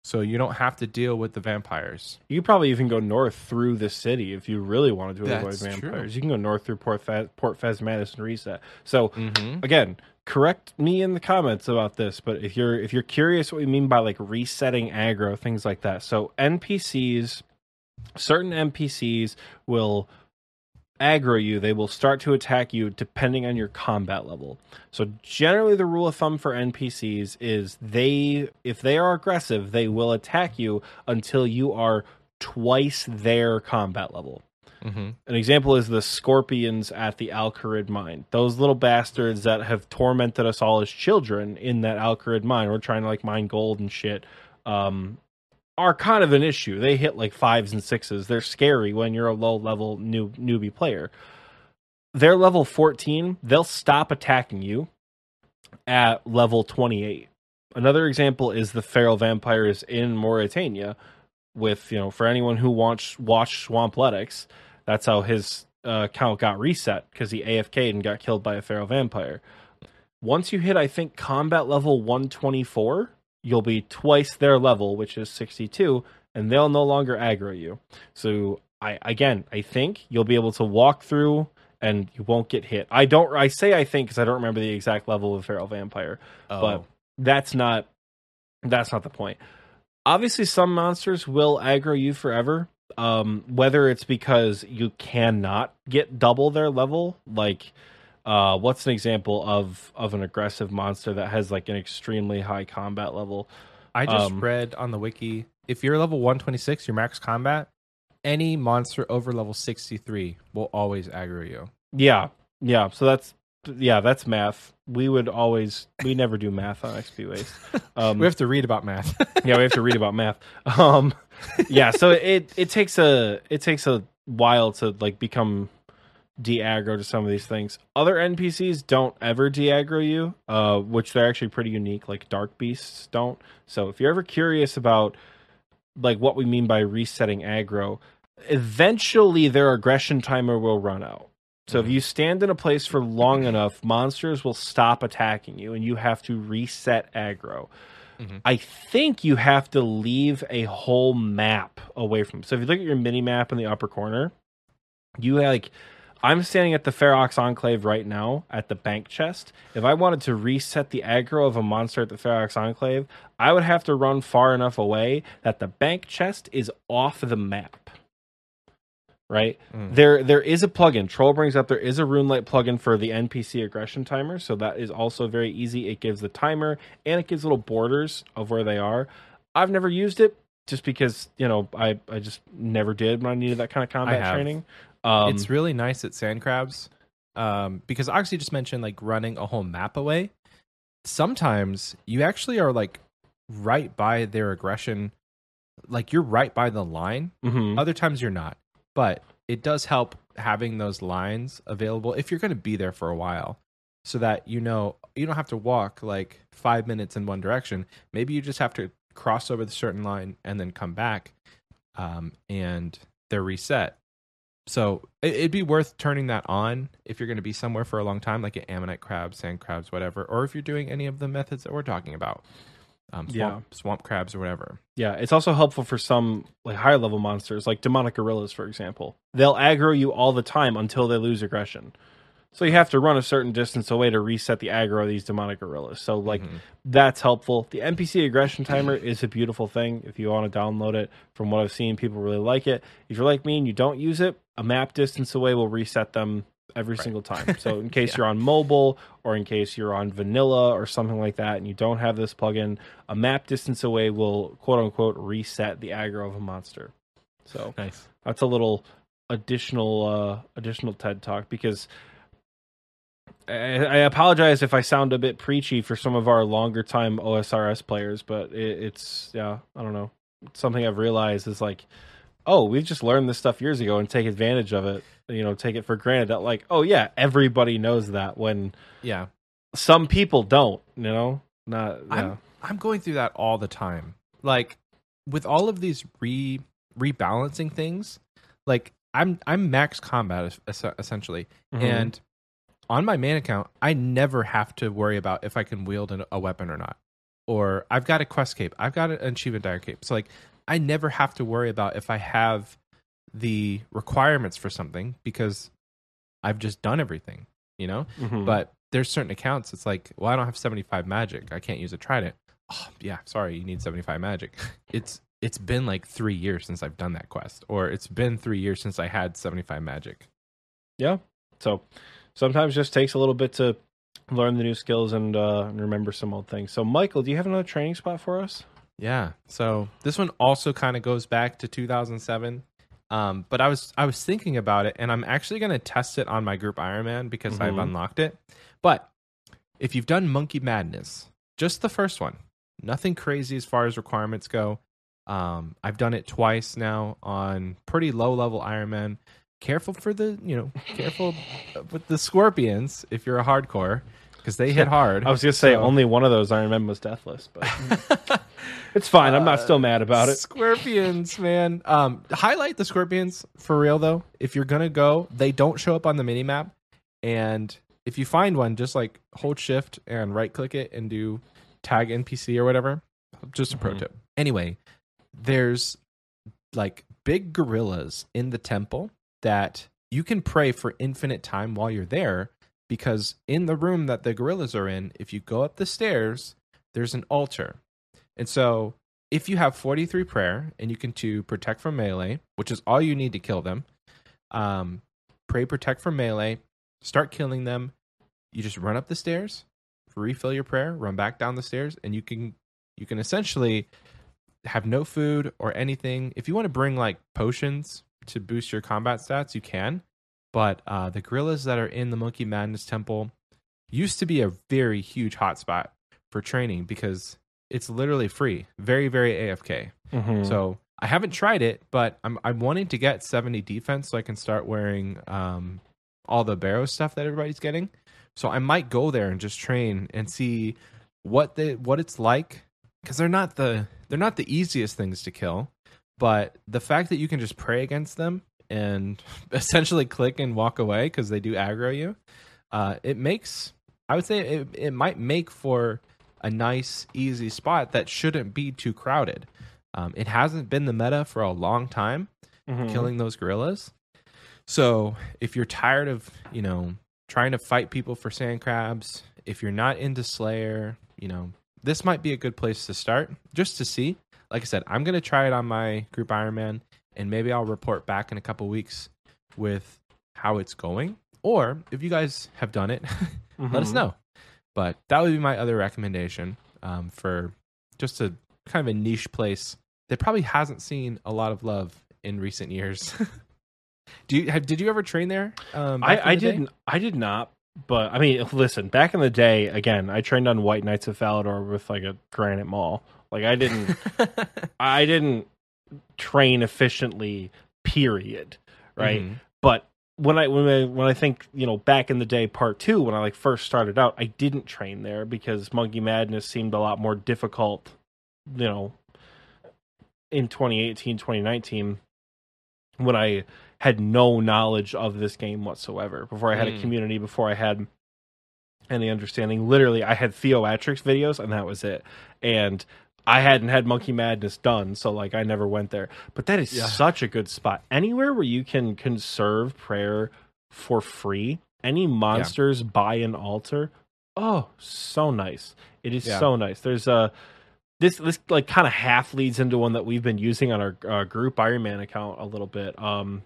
So you don't have to deal with the vampires. You could probably even go north through the city if you really wanted to avoid That's true. vampires. You can go north through Port Faz- Port Phasmatys and reset. So Mm-hmm. again, correct me in the comments about this. But if you're if you're curious what we mean by like resetting aggro, things like that. So NPCs, certain NPCs will aggro you. They will start to attack you depending on your combat level. So generally, the rule of thumb for NPCs is they if they are aggressive, they will attack you until you are twice their combat level. Mm-hmm. An example is the scorpions at the Al Kharid mine. Those little bastards that have tormented us all as children in that Al Kharid mine. We're trying to like mine gold and shit. Um, are kind of an issue. They hit like fives and sixes. They're scary when you're a low level new newbie player. They're level 14. They'll stop attacking you at level 28. Another example is the feral vampires in Morytania. With you know, for anyone who watched watched Swampletics, that's how his uh, account got reset because he AFK'd and got killed by a feral vampire. Once you hit, I think, combat level 124, you'll be twice their level, which is 62, and they'll no longer aggro you. So, I again, I think you'll be able to walk through and you won't get hit. I don't. I say I think because I don't remember the exact level of feral vampire Oh, but that's not that's not the point obviously some monsters will aggro you forever um whether it's because you cannot get double their level like uh what's an example of of an aggressive monster that has like an extremely high combat level I just um, read on the wiki if you're level 126, your max combat, any monster over level 63 will always aggro you. yeah Yeah, so that's yeah, that's math. We would always we never do math on XP waste. Um, we have to read about math. yeah, we have to read about math. Um, yeah, so it it takes a it takes a while to like become de-aggro to some of these things. Other NPCs don't ever de-aggro you, uh, which they're actually pretty unique. Like dark beasts don't. So if you're ever curious about like what we mean by resetting aggro, eventually their aggression timer will run out. So if you stand in a place for long enough, monsters will stop attacking you, and you have to reset aggro. Mhm. I think you have to leave a whole map away from. So if you look at your mini map in the upper corner, you like I'm standing at the Ferox Enclave right now at the bank chest. If I wanted to reset the aggro of a monster at the Ferox Enclave, I would have to run far enough away that the bank chest is off the map. Right? Mm. There there is a plugin. Troll brings up there is a RuneLite plugin for the NPC aggression timer, so that is also very easy. It gives the timer and it gives little borders of where they are. I've never used it just because, you know, I I just never did when I needed that kind of combat training. Um, it's really nice at sand crabs um, because Oxy just mentioned like running a whole map away. Sometimes you actually are like right by their aggression, like you're right by the line. mhm. Other times you're not, but it does help having those lines available if you're going to be there for a while, so that you know you don't have to walk like five minutes in one direction. Maybe you just have to cross over the certain line and then come back, um, and they're reset. So it, it'd be worth turning that on if you're going to be somewhere for a long time, like at ammonite crabs, sand crabs, whatever, or if you're doing any of the methods that we're talking about, um, swamp, Yeah. swamp crabs or whatever. Yeah, it's also helpful for some like higher level monsters, like demonic gorillas, for example. They'll aggro you all the time until they lose aggression. So you have to run a certain distance away to reset the aggro of these demonic gorillas. So like Mhm. that's helpful. The NPC aggression timer is a beautiful thing. If you want to download it, from what I've seen, people really like it. If you're like me and you don't use it, a map distance away will reset them every Right. single time. So in case Yeah. you're on mobile or in case you're on vanilla or something like that and you don't have this plugin, a map distance away will quote unquote reset the aggro of a monster. So nice. that's a little additional uh additional TED talk because I, I apologize if I sound a bit preachy for some of our longer time OSRS players, but it, it's yeah, I don't know. It's something I've realized is like, oh, we've just learned this stuff years ago and take advantage of it. You know, take it for granted that like, oh yeah, everybody knows that when Yeah. some people don't. You know, not yeah. I'm I'm going through that all the time. Like with all of these re rebalancing things, like I'm I'm max combat es- essentially, Mhm. and on my main account, I never have to worry about if I can wield an, a weapon or not. Or I've got a quest cape, I've got an achievement dire cape. So like I never have to worry about if I have the requirements for something because I've just done everything, you know? Mhm. But there's certain accounts. It's like, well, I don't have 75 magic. I can't use a trident. Oh, yeah, sorry, you need 75 magic. It's it's been like three years since I've done that quest, or it's been three years since I had 75 magic. Yeah. So sometimes just takes a little bit to learn the new skills and uh, and remember some old things. So Michael, do you have another training spot for us? Yeah. So this one also kind of goes back to 2007. Um, but I was I was thinking about it, and I'm actually going to test it on my group Ironman because I've Mhm. unlocked it. But if you've done Monkey Madness, just the first one, nothing crazy as far as requirements go. Um, I've done it twice now on pretty low level Ironman. Careful for the you know careful with the scorpions if you're a hardcore because they hit hard. I was gonna say So- only one of those Iron Men was deathless, but it's fine. I'm not still mad about it. Scorpions, man. Um, highlight the scorpions for real though. If you're gonna go, they don't show up on the mini map, and if you find one, just like hold shift and right click it and do tag NPC or whatever. Just a pro Mhm. tip. Anyway, there's like big gorillas in the temple that you can pray for infinite time while you're there because in the room that the gorillas are in, if you go up the stairs, there's an altar. And so if you have 43 prayer and you can to protect from melee, which is all you need to kill them, um, pray protect from melee, start killing them. You just run up the stairs, refill your prayer, run back down the stairs, and you can you can essentially have no food or anything. If you want to bring like potions to boost your combat stats, you can. But uh, the gorillas that are in the Monkey Madness Temple used to be a very huge hotspot for training because it's literally free, very very AFK. Mhm. So I haven't tried it, but I'm I'm wanting to get 70 defense so I can start wearing um all the barrow stuff that everybody's getting. So I might go there and just train and see what the what it's like because they're not the they're not the easiest things to kill, but the fact that you can just pray against them and essentially click and walk away because they do aggro you, uh, it makes I would say it, it might make for a nice easy spot that shouldn't be too crowded. Um, it hasn't been the meta for a long time Mhm. killing those gorillas. So if you're tired of, you know, trying to fight people for sand crabs, if you're not into Slayer, you know, this might be a good place to start just to see. Like I said, I'm gonna try it on my group Ironman, and maybe I'll report back in a couple weeks with how it's going. Or if you guys have done it, let us Mhm. know. But that would be my other recommendation um, for just a kind of a niche place that probably hasn't seen a lot of love in recent years. Do you have? Did you ever train there? Um, I, I the didn't. I did not. But I mean, listen. Back in the day, again, I trained on White Knights of Falador with like a granite maul. Like I didn't. I didn't train efficiently. Period. Right. Mhm. But when I when I when I think you know back in the day, part two, when I like first started out, I didn't train there because Monkey Madness seemed a lot more difficult. You know, in 2018, 2019, when I had no knowledge of this game whatsoever, before I had a Mm. community, before I had any understanding. Literally, I had Theoatrix videos, and that was it. And I hadn't had Monkey Madness done, so like I never went there. But that is Yeah. such a good spot. Anywhere where you can conserve prayer for free, any monsters by an altar. Oh, so nice. It is Yeah. so nice. There's a this this like kind of half leads into one that we've been using on our uh, group Iron Man account a little bit. Um,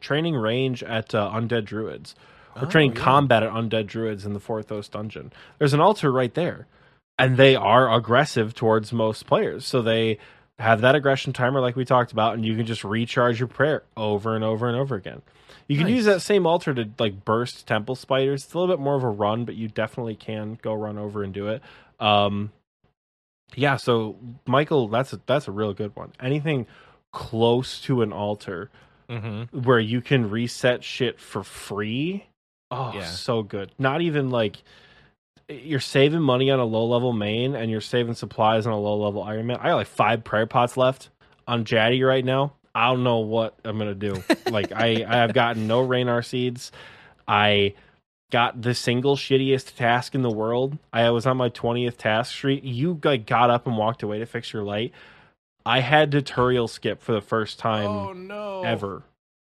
training range at uh, Undead Druids. We're Oh, training yeah. combat at Undead Druids in the Fourth Forthos dungeon. There's an altar right there, and they are aggressive towards most players. So they have that aggression timer, like we talked about, and you can just recharge your prayer over and over and over again. You can Nice. use that same altar to like burst temple spiders. It's a little bit more of a run, but you definitely can go run over and do it. Um, yeah. So Michael, that's a, that's a real good one. Anything close to an altar Mhm. where you can reset shit for free. Oh, Yeah. so good. Not even like you're saving money on a low level main and you're saving supplies on a low level Iron Man. I got like five prayer pots left on Jaddy right now. I don't know what I'm gonna do. like I I have gotten no Ranarr seeds. I got the single shittiest task in the world. I was on my 20th task street. You like got up and walked away to fix your light. I had tutorial skip for the first time Oh no! ever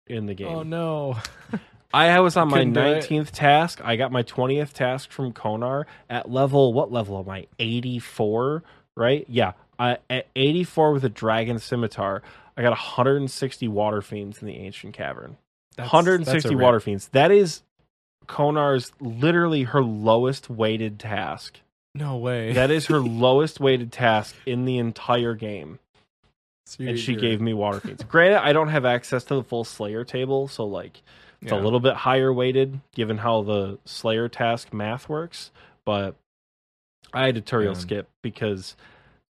in the oh, game. Oh no! I was on my Couldn't do it. 19th task. I got my 20th task from Konar at level what level am I? 84, right? Yeah. I, at 84 with a dragon scimitar, I got 160 water fiends in the ancient cavern. That's- 160 that's water fiends. That is Konar's literally her lowest weighted task. No way. That is her lowest weighted task in the entire game So and she gave me water fiends. Granted, I don't have access to the full Slayer table, so like it's Yeah. a little bit higher weighted given how the Slayer task math works, but I had tutorial Yeah. skip because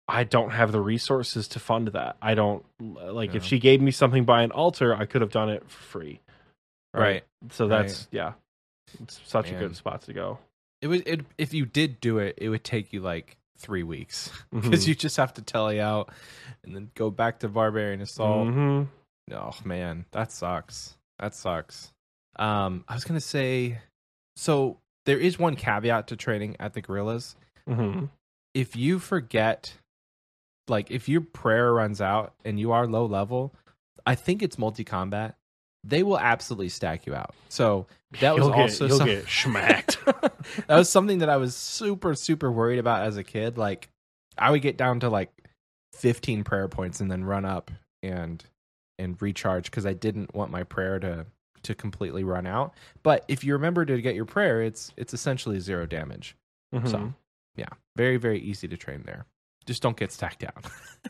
I don't have the resources to fund that. I don't like if she gave me something by an altar, I could have done it for free. Right. So that's yeah. It's such a good spot to go. It was It, if you did do it, it would take you like three weeks because Mhm. you just have to tele out and then go back to barbarian assault. Mhm. Oh man, that sucks. That sucks. Um, I was gonna say, so there is one caveat to training at the gorillas. Mhm. If you forget, like if your prayer runs out and you are low level, I think it's multi combat. They will absolutely stack you out. So that was You'll get- also you'll some- get schmacked. that was something that I was super super worried about as a kid. Like I would get down to like 15 prayer points and then run up and and recharge because I didn't want my prayer to to completely run out. But if you remember to get your prayer, it's it's essentially zero damage. Mhm. So yeah, very very easy to train there. Just don't get stacked out.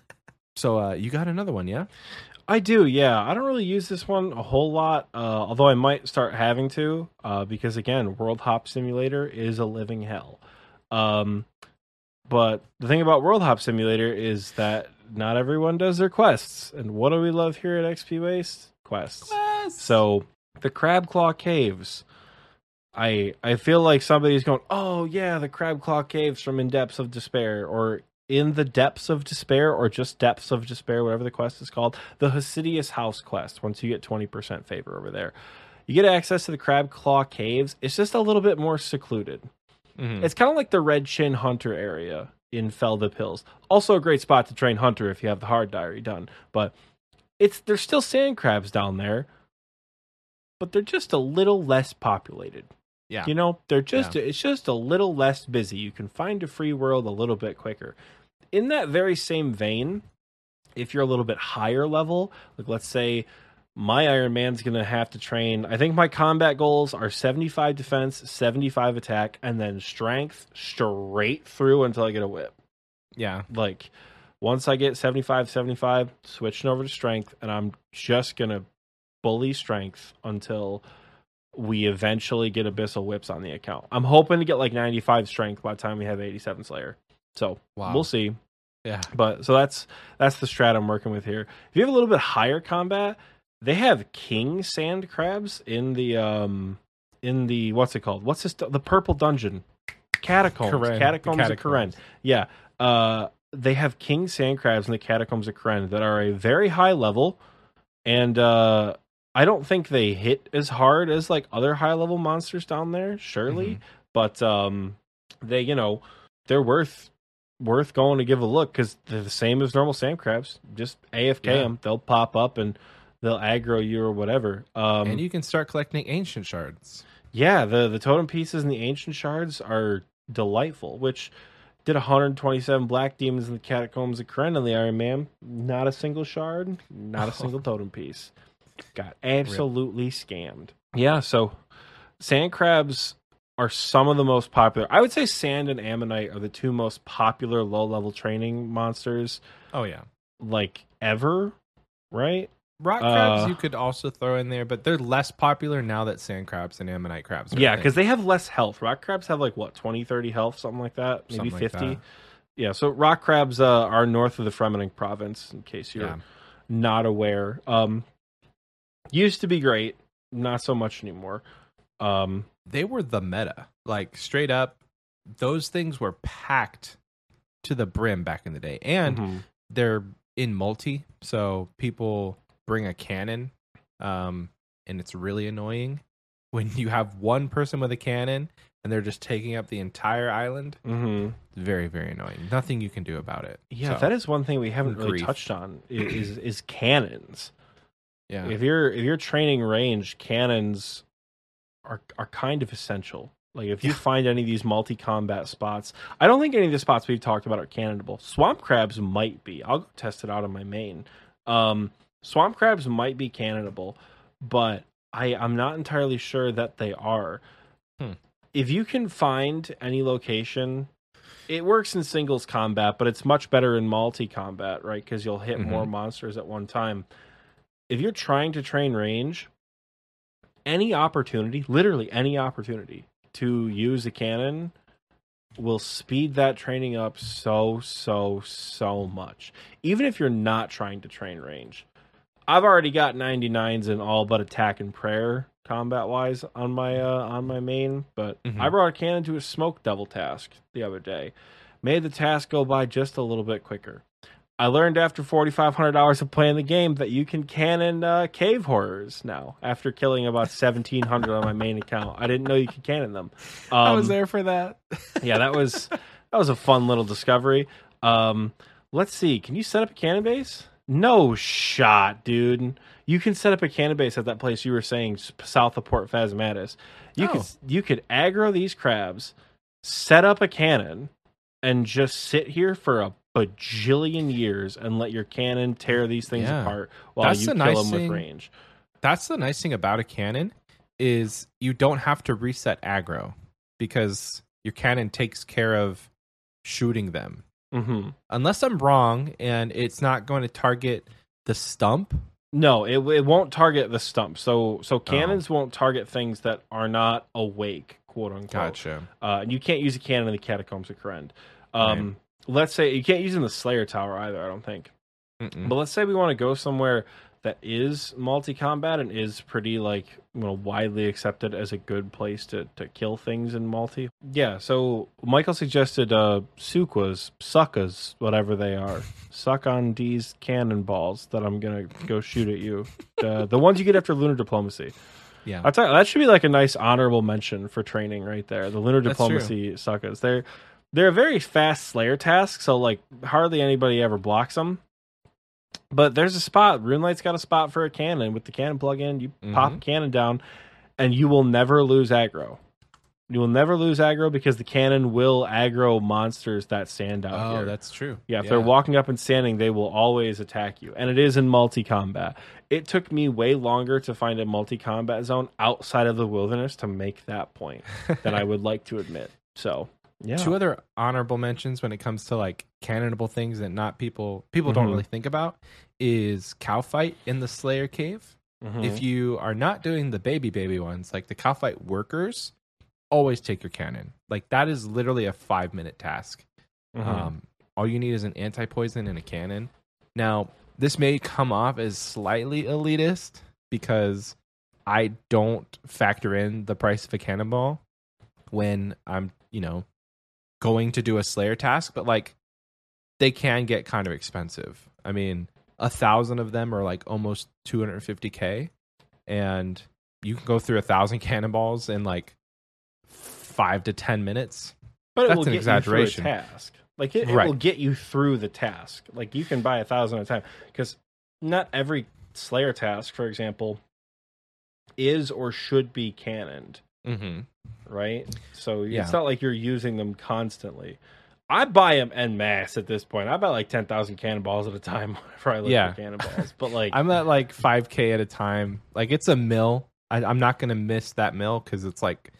so uh, you got another one, yeah? I do, yeah. I don't really use this one a whole lot, uh, although I might start having to, uh, because again, World Hop Simulator is a living hell. Um, but the thing about World Hop Simulator is that not everyone does their quests, and what do we love here at XP Waste? Quests. So the Crab Claw Caves. I I feel like somebody's going, oh yeah, the Crab Claw Caves from In Depths of Despair, or in the depths of despair or just depths of despair whatever the quest is called. The Hosidius house quest once you get 20% favor over there. You get access to the crab claw caves. It's just a little bit more secluded. Mhm. it's kind of like the red chin hunter area in Feldip Hills also a great spot to train hunter if you have the hard diary done but it's there's still sand crabs down there but they're just a little less populated yeah. you know, they're just it's just a little less busy. You can find a free world a little bit quicker. In that very same vein, if you're a little bit higher level, like let's say my Iron Man's gonna have to train. I think my combat goals are 75 defense, 75 attack, and then strength straight through until I get a whip. yeah. Like once I get 75, 75, switching over to strength, and I'm just gonna bully strength until we eventually get abyssal whips on the account. I'm hoping to get like 95 strength by the time we have 87 slayer. So Wow. we'll see. Yeah. But so that's that's the strat I'm working with here. If you have a little bit higher combat, they have king sand crabs in the um in the what's it called? What's this? The purple dungeon, catacombs, Kourend. The catacombs, of Kourend. Yeah, uh, they have king sand crabs in the catacombs of Kourend that are a very high level, and uh, I don't think they hit as hard as like other high level monsters down there. Surely, Mhm. but um, they you know they're worth worth going to give a look because they're the same as normal sand crabs. Just AFK Yeah. them, they'll pop up and they'll aggro you or whatever. Um, and you can start collecting ancient shards. yeah, the the totem pieces and the ancient shards are delightful. Which did 127 black demons in the catacombs of Kourend and the Iron Man. Not a single shard, not a single totem piece. Got absolutely scammed. Yeah, so sand crabs are some of the most popular. I would say sand and ammonite are the two most popular low level training monsters Oh yeah. like ever, right? Rock crabs Uh, you could also throw in there, but they're less popular now that sand crabs and ammonite crabs are Yeah, because they have less health. Rock crabs have like what 20, 30 health, something like that, maybe Something like fifty. that. Yeah, so rock crabs uh, are north of the Fremennik province. In case you're Yeah. not aware, um, used to be great, not so much anymore. Um, they were the meta. Like straight up, those things were packed to the brim back in the day. And mhm. they're in multi, so people bring a cannon, um, and it's really annoying when you have one person with a cannon and they're just taking up the entire island. Mhm. Very, very annoying. Nothing you can do about it. yeah, So, that is one thing we haven't really touched on is is cannons. Yeah. If you're if you're training range, cannons are are kind of essential. Like if you Yeah. find any of these multi combat spots, I don't think any of the spots we've talked about are cannonable. Swamp crabs might be. I'll go test it out on my main. Um, swamp crabs might be cannonable, but I I'm not entirely sure that they are. Hmm. If you can find any location, it works in singles combat, but it's much better in multi combat, right? Because you'll hit Mhm. more monsters at one time. If you're trying to train range, any opportunity, literally any opportunity to use a cannon will speed that training up so so so much. Even if you're not trying to train range. I've already got 99s in all but attack and prayer combat wise on my uh, on my main, but Mhm. I brought a cannon to a smoke devil task the other day. Made the task go by just a little bit quicker. I learned after 4,500 hours of playing the game that you can cannon uh, cave horrors now. After killing about 1,700 on my main account, I didn't know you could cannon them. Um, I was there for that. yeah, that was that was a fun little discovery. Um, let's see. Can you set up a cannon base? No shot, dude. You can set up a cannon base at that place you were saying south of Port Phasmatis. You could Oh. you could aggro these crabs, set up a cannon, and just sit here for a bajillion years and let your cannon tear these things Yeah. apart while That's you kill nice them with range. That's the nice thing about a cannon is you don't have to reset aggro because your cannon takes care of shooting them. hmm Unless I'm wrong and it's not going to target the stump No, it it won't target the stump. So Oh. so cannons won't target things that are not awake, quote unquote. Gotcha. Uh, and you can't use a cannon in the catacombs of Kourend. Um, Let's say you can't use in the Slayer Tower either. I don't think. Mm-mm. But let's say we want to go somewhere that is multi-combat and is pretty like you know widely accepted as a good place to to kill things in multi. Yeah, so Michael suggested uh Sukwas, suckas, whatever they are. Suck on these cannonballs that I'm gonna go shoot at you. The the ones you get after lunar diplomacy. Yeah. I tell you, that should be like a nice honorable mention for training right there. The lunar That's true. diplomacy suckas. They're they're a very fast slayer task, so like hardly anybody ever blocks them. But there's a spot. RuneLite's got a spot for a cannon with the cannon plug-in. You pop Mhm. a cannon down, and you will never lose aggro. You will never lose aggro because the cannon will aggro monsters that stand out here. oh, here. that's true. Yeah, if they're walking up and standing, they will always attack you. And it is in multi combat. It took me way longer to find a multi combat zone outside of the wilderness to make that point than I would like to admit. So, yeah. Two other honorable mentions when it comes to like cannonable things that not people people don't Mhm. really think about is Kalphite in the Slayer Cave. Mhm. If you are not doing the baby baby ones, like the Kalphite workers, always take your cannon. Like that is literally a five minute task. Mhm. Um, all you need is an anti poison and a cannon. Now, this may come off as slightly elitist because I don't factor in the price of a cannonball when I'm, you know, going to do a Slayer task, but like they can get kind of expensive. I mean, a thousand of them are like almost 250k, and you can go through a thousand cannonballs in like five to ten minutes. but it that's will an get exaggeration. Task. Like it, it Right. will get you through the task. Like you can buy a thousand at a time because not every Slayer task, for example, is or should be cannoned. Mm-hmm. Right? So Yeah. it's not like you're using them constantly. I buy them en masse at this point. I buy like ten thousand cannonballs at a time whenever I look Yeah. for cannonballs. But like, I'm at like 5k at a time. Like it's a mill. I, I'm not gonna miss that mill because it's like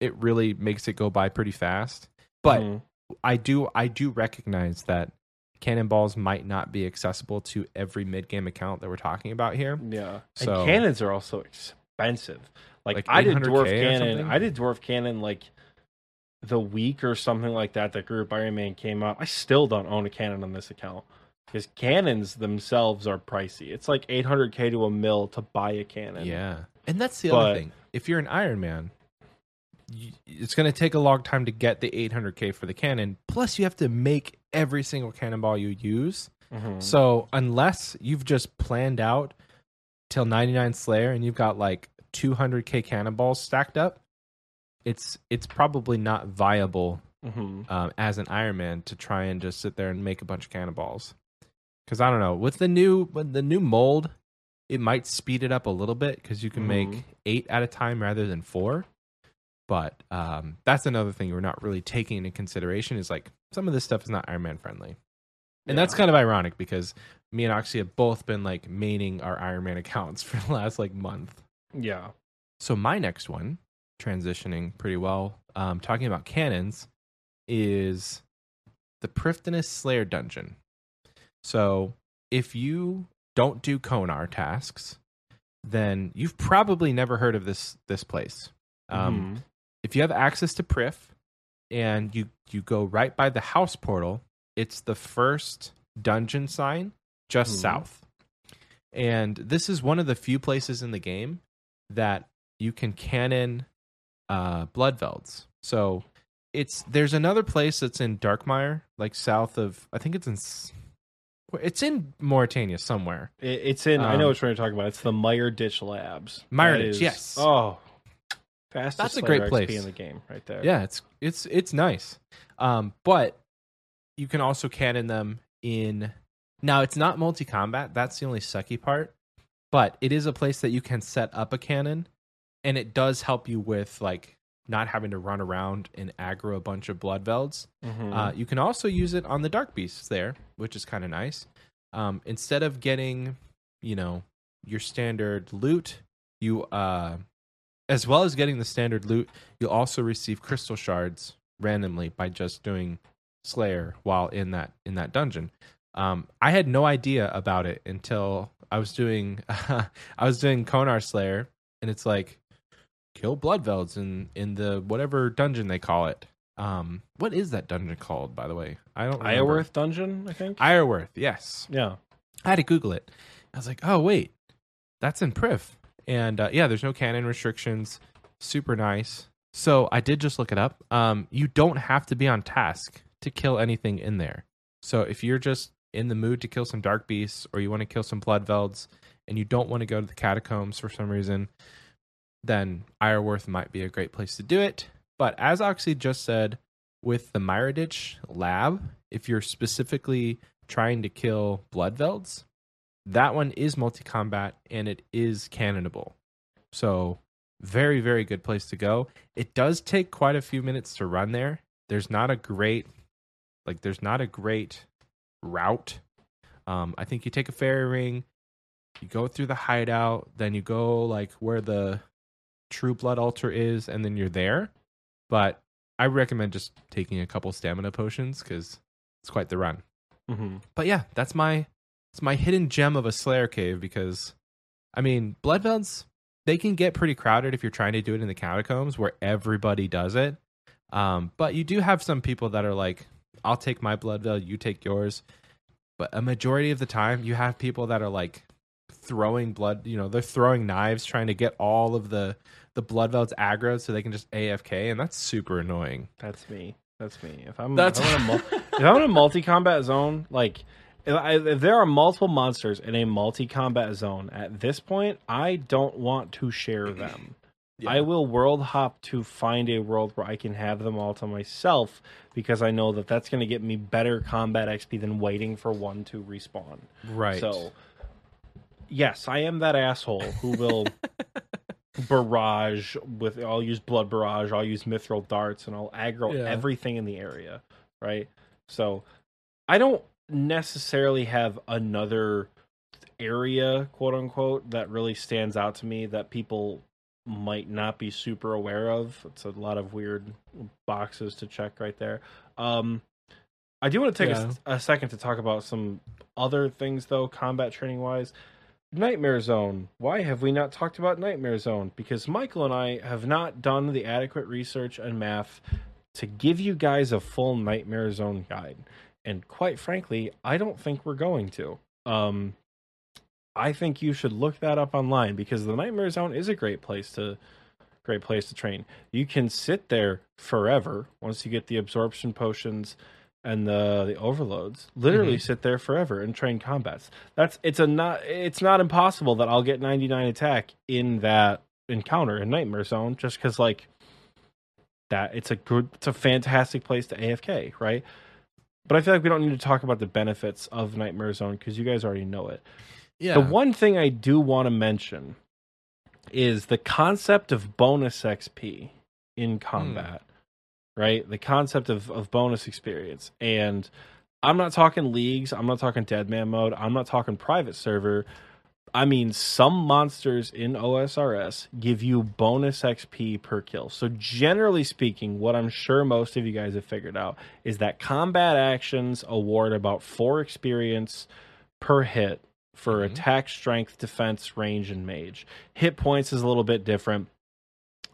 it really makes it go by pretty fast. But Mhm. I do I do recognize that cannonballs might not be accessible to every mid game account that we're talking about here. yeah, So- and cannons are also expensive. Like, Like I did dwarf cannon. I did dwarf cannon like the week or something like that. That Group Iron Man came out. I still don't own a cannon on this account because cannons themselves are pricey. It's like 800k to a mil to buy a cannon. Yeah, and that's the But- other thing. If you're an Iron Man, you, it's going to take a long time to get the 800k for the cannon. Plus, you have to make every single cannonball you use. Mhm. So unless you've just planned out till 99 Slayer and you've got like 200k cannonballs stacked up, it's it's probably not viable Mhm. um, as an Iron Man to try and just sit there and make a bunch of cannonballs. Because I don't know with the new with the new mold, it might speed it up a little bit because you can Mhm. make eight at a time rather than four. But um, that's another thing we're not really taking into consideration is like some of this stuff is not Iron Man friendly. And that's kind of ironic because me and Oxy have both been like maining our Iron Man accounts for the last like month. Yeah. So my next one, transitioning pretty well, um, talking about cannons, is the Prifddinas Slayer Dungeon. So if you don't do Konar tasks, then you've probably never heard of this this place. Um, Mhm. if you have access to Prif and you you go right by the house portal, it's the first dungeon sign just Mhm. south. And this is one of the few places in the game that you can cannon uh bloodvelds. So it's there's another place that's in Darkmeyer, like south of I think it's in it's in Morytania somewhere. It's in. I know Um, which one you're talking about. It's the Meiyerditch Labs. Meiyerditch, yes. Oh, fastest That's a great XP place. in the game, right there. Yeah, it's it's it's nice. Um, but you can also cannon them in. Now it's not multi combat. That's the only sucky part. But it is a place that you can set up a cannon, and it does help you with like not having to run around and aggro a bunch of bloodvelds. Mhm. Uh, you can also use it on the dark beasts there, which is kind of nice. Um, instead of getting, you know, your standard loot, you uh, as well as getting the standard loot, you'll also receive crystal shards randomly by just doing Slayer while in that in that dungeon. Um, I had no idea about it until I was doing I was doing Konar Slayer, and it's like kill Bloodvelds in in the whatever dungeon they call it. Um, what is that dungeon called, by the way? I don't. remember. Iorwerth Dungeon, I think. Iorwerth, yes. yeah. I had to Google it. I was like, oh wait, that's in Prif, and uh, yeah, there's no cannon restrictions. Super nice. So I did just look it up. Um, you don't have to be on task to kill anything in there. So if you're just in the mood to kill some dark beasts, or you want to kill some bloodvelds, and you don't want to go to the catacombs for some reason, then Iorwerth might be a great place to do it. But as Oxy just said, with the Meiyerditch lab, if you're specifically trying to kill bloodvelds, that one is multi combat and it is cannonable. So, very, very good place to go. It does take quite a few minutes to run there. There's not a great, like, there's not a great route. Um, I think you take a fairy ring, you go through the hideout, then you go like where the true blood altar is, and then you're there. But I recommend just taking a couple stamina potions because it's quite the run hmm but yeah, that's my it's my hidden gem of a Slayer cave because I mean, Bloodvelds they can get pretty crowded if you're trying to do it in the catacombs where everybody does it. Um, but you do have some people that are like, I'll take my blood Bloodveld, you take yours. But a majority of the time, you have people that are like throwing blood. You know, they're throwing knives trying to get all of the the blood Bloodvelds aggro so they can just AFK, and that's super annoying. That's me. That's me. If I'm, That's- if I'm in a, mul- if I'm in a multi-combat zone, like if, I, if there are multiple monsters in a multi-combat zone at this point, I don't want to share them. I will world hop to find a world where I can have them all to myself because I know that that's going to get me better combat XP than waiting for one to respawn. right. So, yes, I am that asshole who will barrage with. I'll use blood barrage. I'll use mithril darts, and I'll aggro Yeah. everything in the area. Right. So, I don't necessarily have another area, quote unquote, that really stands out to me that people might not be super aware of. It's a lot of weird boxes to check right there. Um, I do want to take a second to talk about some other things, though, combat training wise. Nightmare Zone. Why have we not talked about Nightmare Zone? Because Michael and I have not done the adequate research and math to give you guys a full Nightmare Zone guide. And quite frankly, I don't think we're going to. Um, I think you should look that up online because the Nightmare Zone is a great place to great place to train. You can sit there forever once you get the absorption potions and the the overloads. Literally mm-hmm. sit there forever and train combats. That's it's a not it's not impossible that I'll get 99 attack in that encounter in Nightmare Zone just cuz like that it's a good it's a fantastic place to AFK, right? But I feel like we don't need to talk about the benefits of Nightmare Zone because you guys already know it. Yeah. The one thing I do want to mention is the concept of bonus XP in hmm. combat, right? The concept of, of bonus experience. And I'm not talking leagues, I'm not talking dead man mode, I'm not talking private server. I mean, some monsters in OSRS give you bonus XP per kill. So, generally speaking, what I'm sure most of you guys have figured out is that combat actions award about four experience per hit for Mhm. attack, strength, defense, range, and mage. Hit points is a little bit different.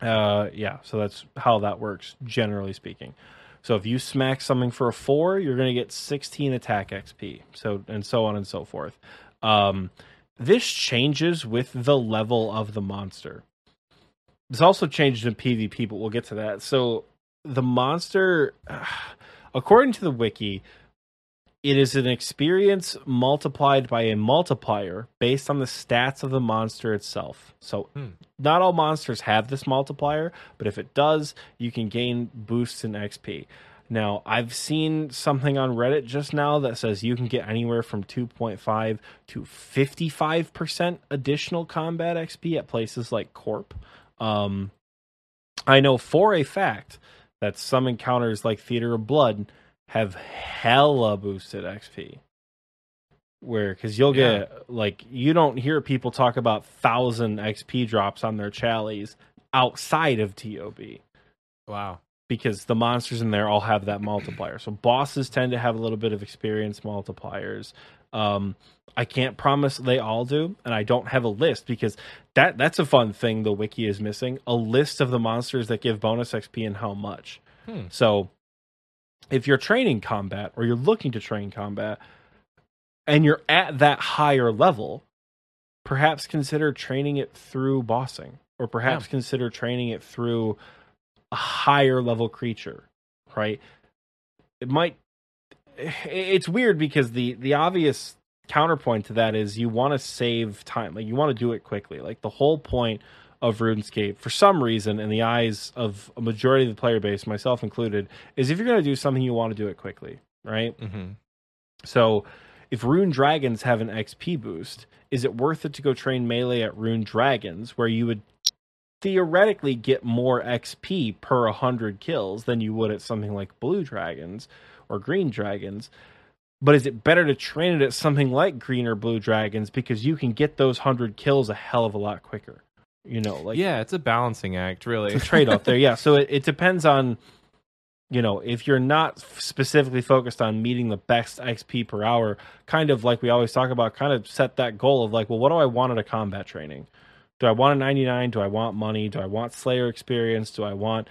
Uh, yeah, so that's how that works, generally speaking. So if you smack something for a four, you're going to get 16 attack XP. So and so on and so forth. Um, this changes with the level of the monster. This also changes in PvP, but we'll get to that. So the monster, according to the wiki, it is an experience multiplied by a multiplier based on the stats of the monster itself. So, Hmm. not all monsters have this multiplier, but if it does, you can gain boosts in XP. Now, I've seen something on Reddit just now that says you can get anywhere from 2.5 to 55% additional combat XP at places like Corp. Um, I know for a fact that some encounters like Theater of Blood have hella boosted XP. Where, because you'll Yeah. get, like, you don't hear people talk about 1,000 XP drops on their chalies outside of TOB. wow. because the monsters in there all have that multiplier. So bosses tend to have a little bit of experience multipliers. Um, I can't promise they all do, and I don't have a list because that that's a fun thing the wiki is missing a list of the monsters that give bonus XP and how much. Hmm. So if you're training combat or you're looking to train combat and you're at that higher level, perhaps consider training it through bossing or perhaps Yeah. consider training it through a higher level creature, right? It might it's weird because the the obvious counterpoint to that is you want to save time like you want to do it quickly like the whole point of runescape for some reason in the eyes of a majority of the player base myself included is if you're going to do something you want to do it quickly right? Mm-hmm. so if rune dragons have an xp boost is it worth it to go train melee at rune dragons where you would theoretically get more xp per 100 kills than you would at something like blue dragons or green dragons? But is it better to train it at something like green or blue dragons because you can get those 100 kills a hell of a lot quicker you know like yeah, it's a balancing act, really. it's a trade-off there yeah. So it, it depends on you know if you're not specifically focused on meeting the best xp per hour kind of like we always talk about kind of set that goal of like well what do i want at a combat training? Do i want a 99 do i want money? Do i want slayer experience? Do i want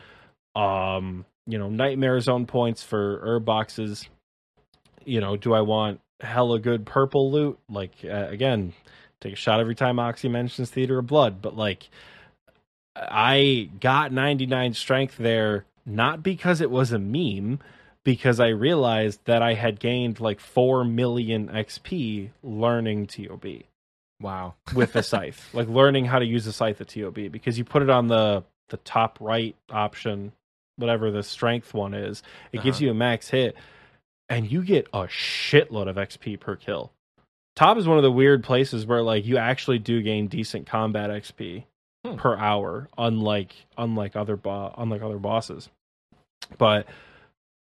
um you know nightmare zone points for herb boxes? You know do i want hella good purple loot? Like uh, again take a shot every time oxy mentions theater of blood but like I got 99 strength there not because it was a meme, because I realized that I had gained like 4 million XP learning TOB wow. with the scythe, like learning how to use the scythe at TOB because you put it on the the top right option, whatever the strength one is, it gives Uh-huh. you a max hit and you get a shitload of XP per kill. TOB is one of the weird places where like you actually do gain decent combat XP Hmm. per hour, unlike unlike other bo- unlike other bosses. But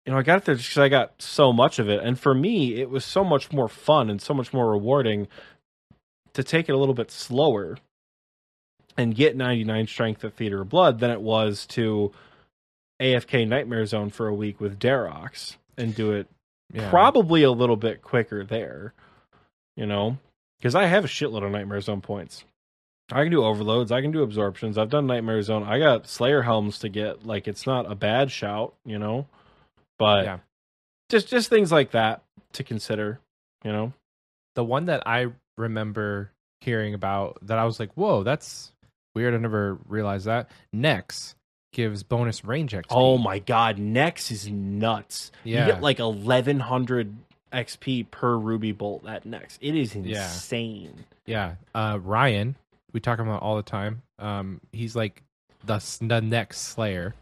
you know, I got it there just because I got so much of it, and for me, it was so much more fun and so much more rewarding to take it a little bit slower and get 99 strength at Theater of Blood than it was to AFK Nightmare Zone for a week with Dharok's and do it Yeah. probably a little bit quicker there, you know, because I have a shitload of Nightmare Zone points. I can do overloads. I can do absorptions. I've done Nightmare Zone. I got Slayer helms to get. Like it's not a bad shout, you know, but Yeah. just just things like that to consider, you know. the one that I remember hearing about that I was like, whoa, that's weird. I never realized that. Nex gives bonus range XP. Oh my god, Nex is nuts. Yeah. You get like 1100 XP per ruby bolt at Nex. It is insane. Yeah. Uh, Ryan, we talk about all the time. Um, he's like the, the next Slayer.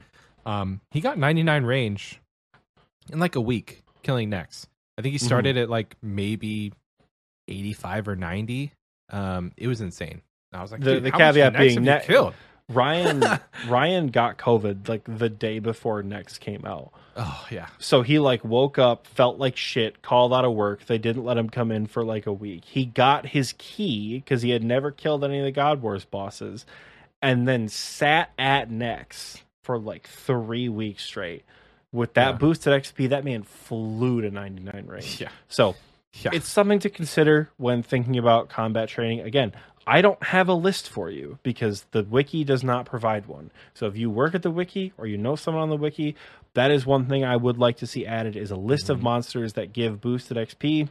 Um, he got 99 range in like a week killing Nex. I think he Mm-hmm. started at like maybe 85 or 90. Um, it was insane. I was like, The- the caveat being you killed. Ryan Ryan got COVID like the day before Nex came out. Oh yeah, So he like woke up, felt like shit, called out of work. They didn't let him come in for like a week. He got his key because he had never killed any of the God Wars bosses, and then sat at Nex for like three weeks straight. With that Yeah. boosted XP, that man flew to 99 range. yeah, So yeah. it's something to consider when thinking about combat training. Again, I don't have a list for you because the wiki does not provide one. So if you work at the wiki or you know someone on the wiki, that is one thing I would like to see added is a list of mm-hmm. monsters that give boosted XP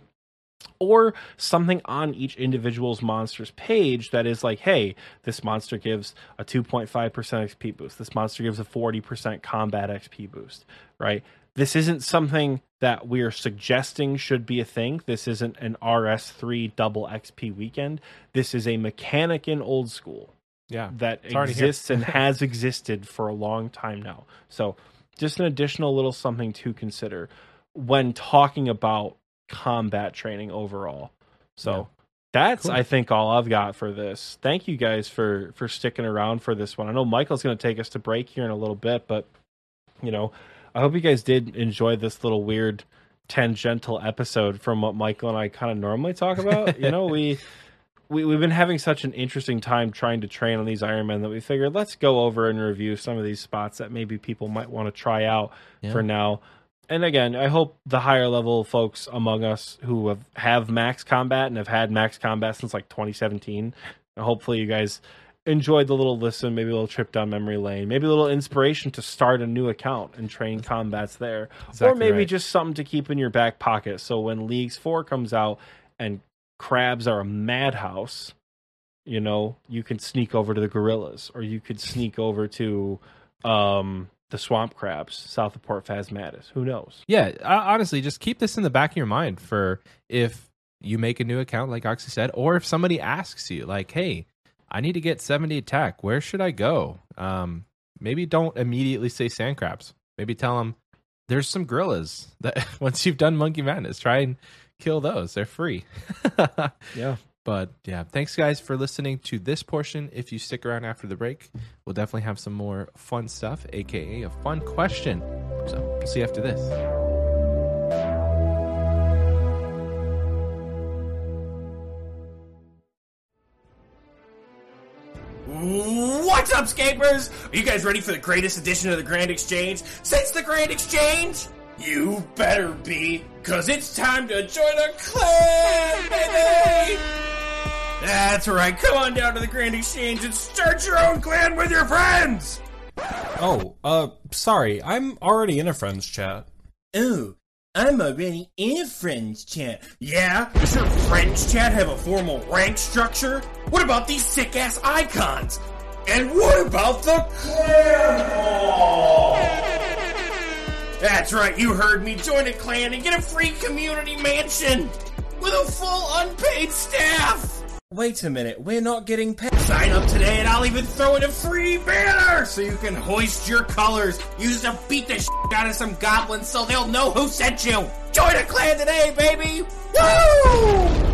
or something on each individual's monster's page that is like, hey, this monster gives a 2.5% XP boost. This monster gives a 40% combat XP boost, right? This isn't something that we're suggesting should be a thing. This isn't an RS3 double XP weekend. This is a mechanic in old school yeah. that It's already here. exists and has existed for a long time now. So, just an additional little something to consider when talking about combat training overall. So, Yeah. that's Cool. I think all I've got for this. Thank you guys for for sticking around for this one. I know Michael's going to take us to break here in a little bit, but you know, I hope you guys did enjoy this little weird tangential episode from what Michael and I kind of normally talk about. you know, we we, we've been having such an interesting time trying to train on these Ironmen that we figured let's go over and review some of these spots that maybe people might want to try out Yeah. for now. And again, I hope the higher level folks among us who have, have max combat and have had max combat since like 2017, hopefully you guys enjoyed the little listen, maybe a little trip down memory lane, maybe a little inspiration to start a new account and train combats there, or maybe right. just something to keep in your back pocket. So when Leagues Four comes out and crabs are a madhouse, you know, you can sneak over to the gorillas, or you could sneak over to um, the swamp crabs south of Port Phasmatys. Who knows? Yeah, honestly, just keep this in the back of your mind for if you make a new account, like Oxy said, or if somebody asks you, like, "Hey, I need to get seventy attack. Where should I go?" Um, maybe don't immediately say sand crabs. Maybe tell them there's some gorillas that once you've done Monkey Madness, try and kill those. They're free. Yeah. But yeah, thanks guys for listening to this portion. If you stick around after the break, we'll definitely have some more fun stuff, aka a fun question. So we'll see you after this. What's up, Scapers? Are you guys ready for the greatest edition of the Grand Exchange since the Grand Exchange? You better be, cause it's time to join a clan, baby! That's right, come on down to the Grand Exchange and start your own clan with your friends! Oh, uh, sorry, I'm already in a friend's chat. Oh, I'm already in a friends chat. Yeah? Does your friends chat have a formal rank structure? What about these sick ass icons? And what about the clan? That's right, you heard me. Join a clan and get a free community mansion with a full unpaid staff. Wait a minute, we're not getting paid. Sign up today and I'll even throw in a free banner so you can hoist your colors. Use to beat the shit out of some goblins so they'll know who sent you. Join a clan today, baby! Woo!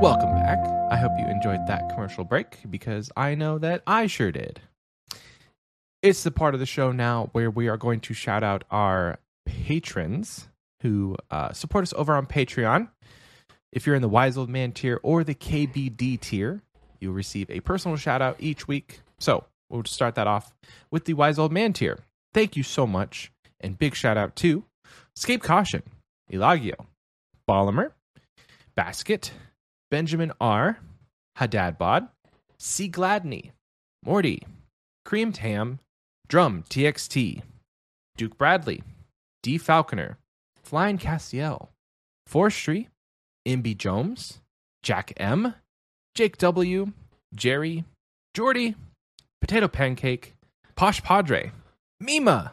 Welcome back. I hope you enjoyed that commercial break because I know that I sure did. It's the part of the show now where we are going to shout out our patrons who uh, support us over on Patreon. If you're in the Wise Old Man tier or the KBD tier, you'll receive a personal shout out each week. So we'll start that off with the Wise Old Man tier. Thank you so much. And big shout out to Escape Caution, Elagio, Bollimer, Basket, Benjamin R, Haddadbod, C. Gladney, Morty, Cream Tam, Drum TXT, Duke Bradley, D. Falconer, Flying Castiel, Forestry, MB Jones, Jack M, Jake W, Jerry, Jordy, Potato Pancake, Posh Padre, Mima,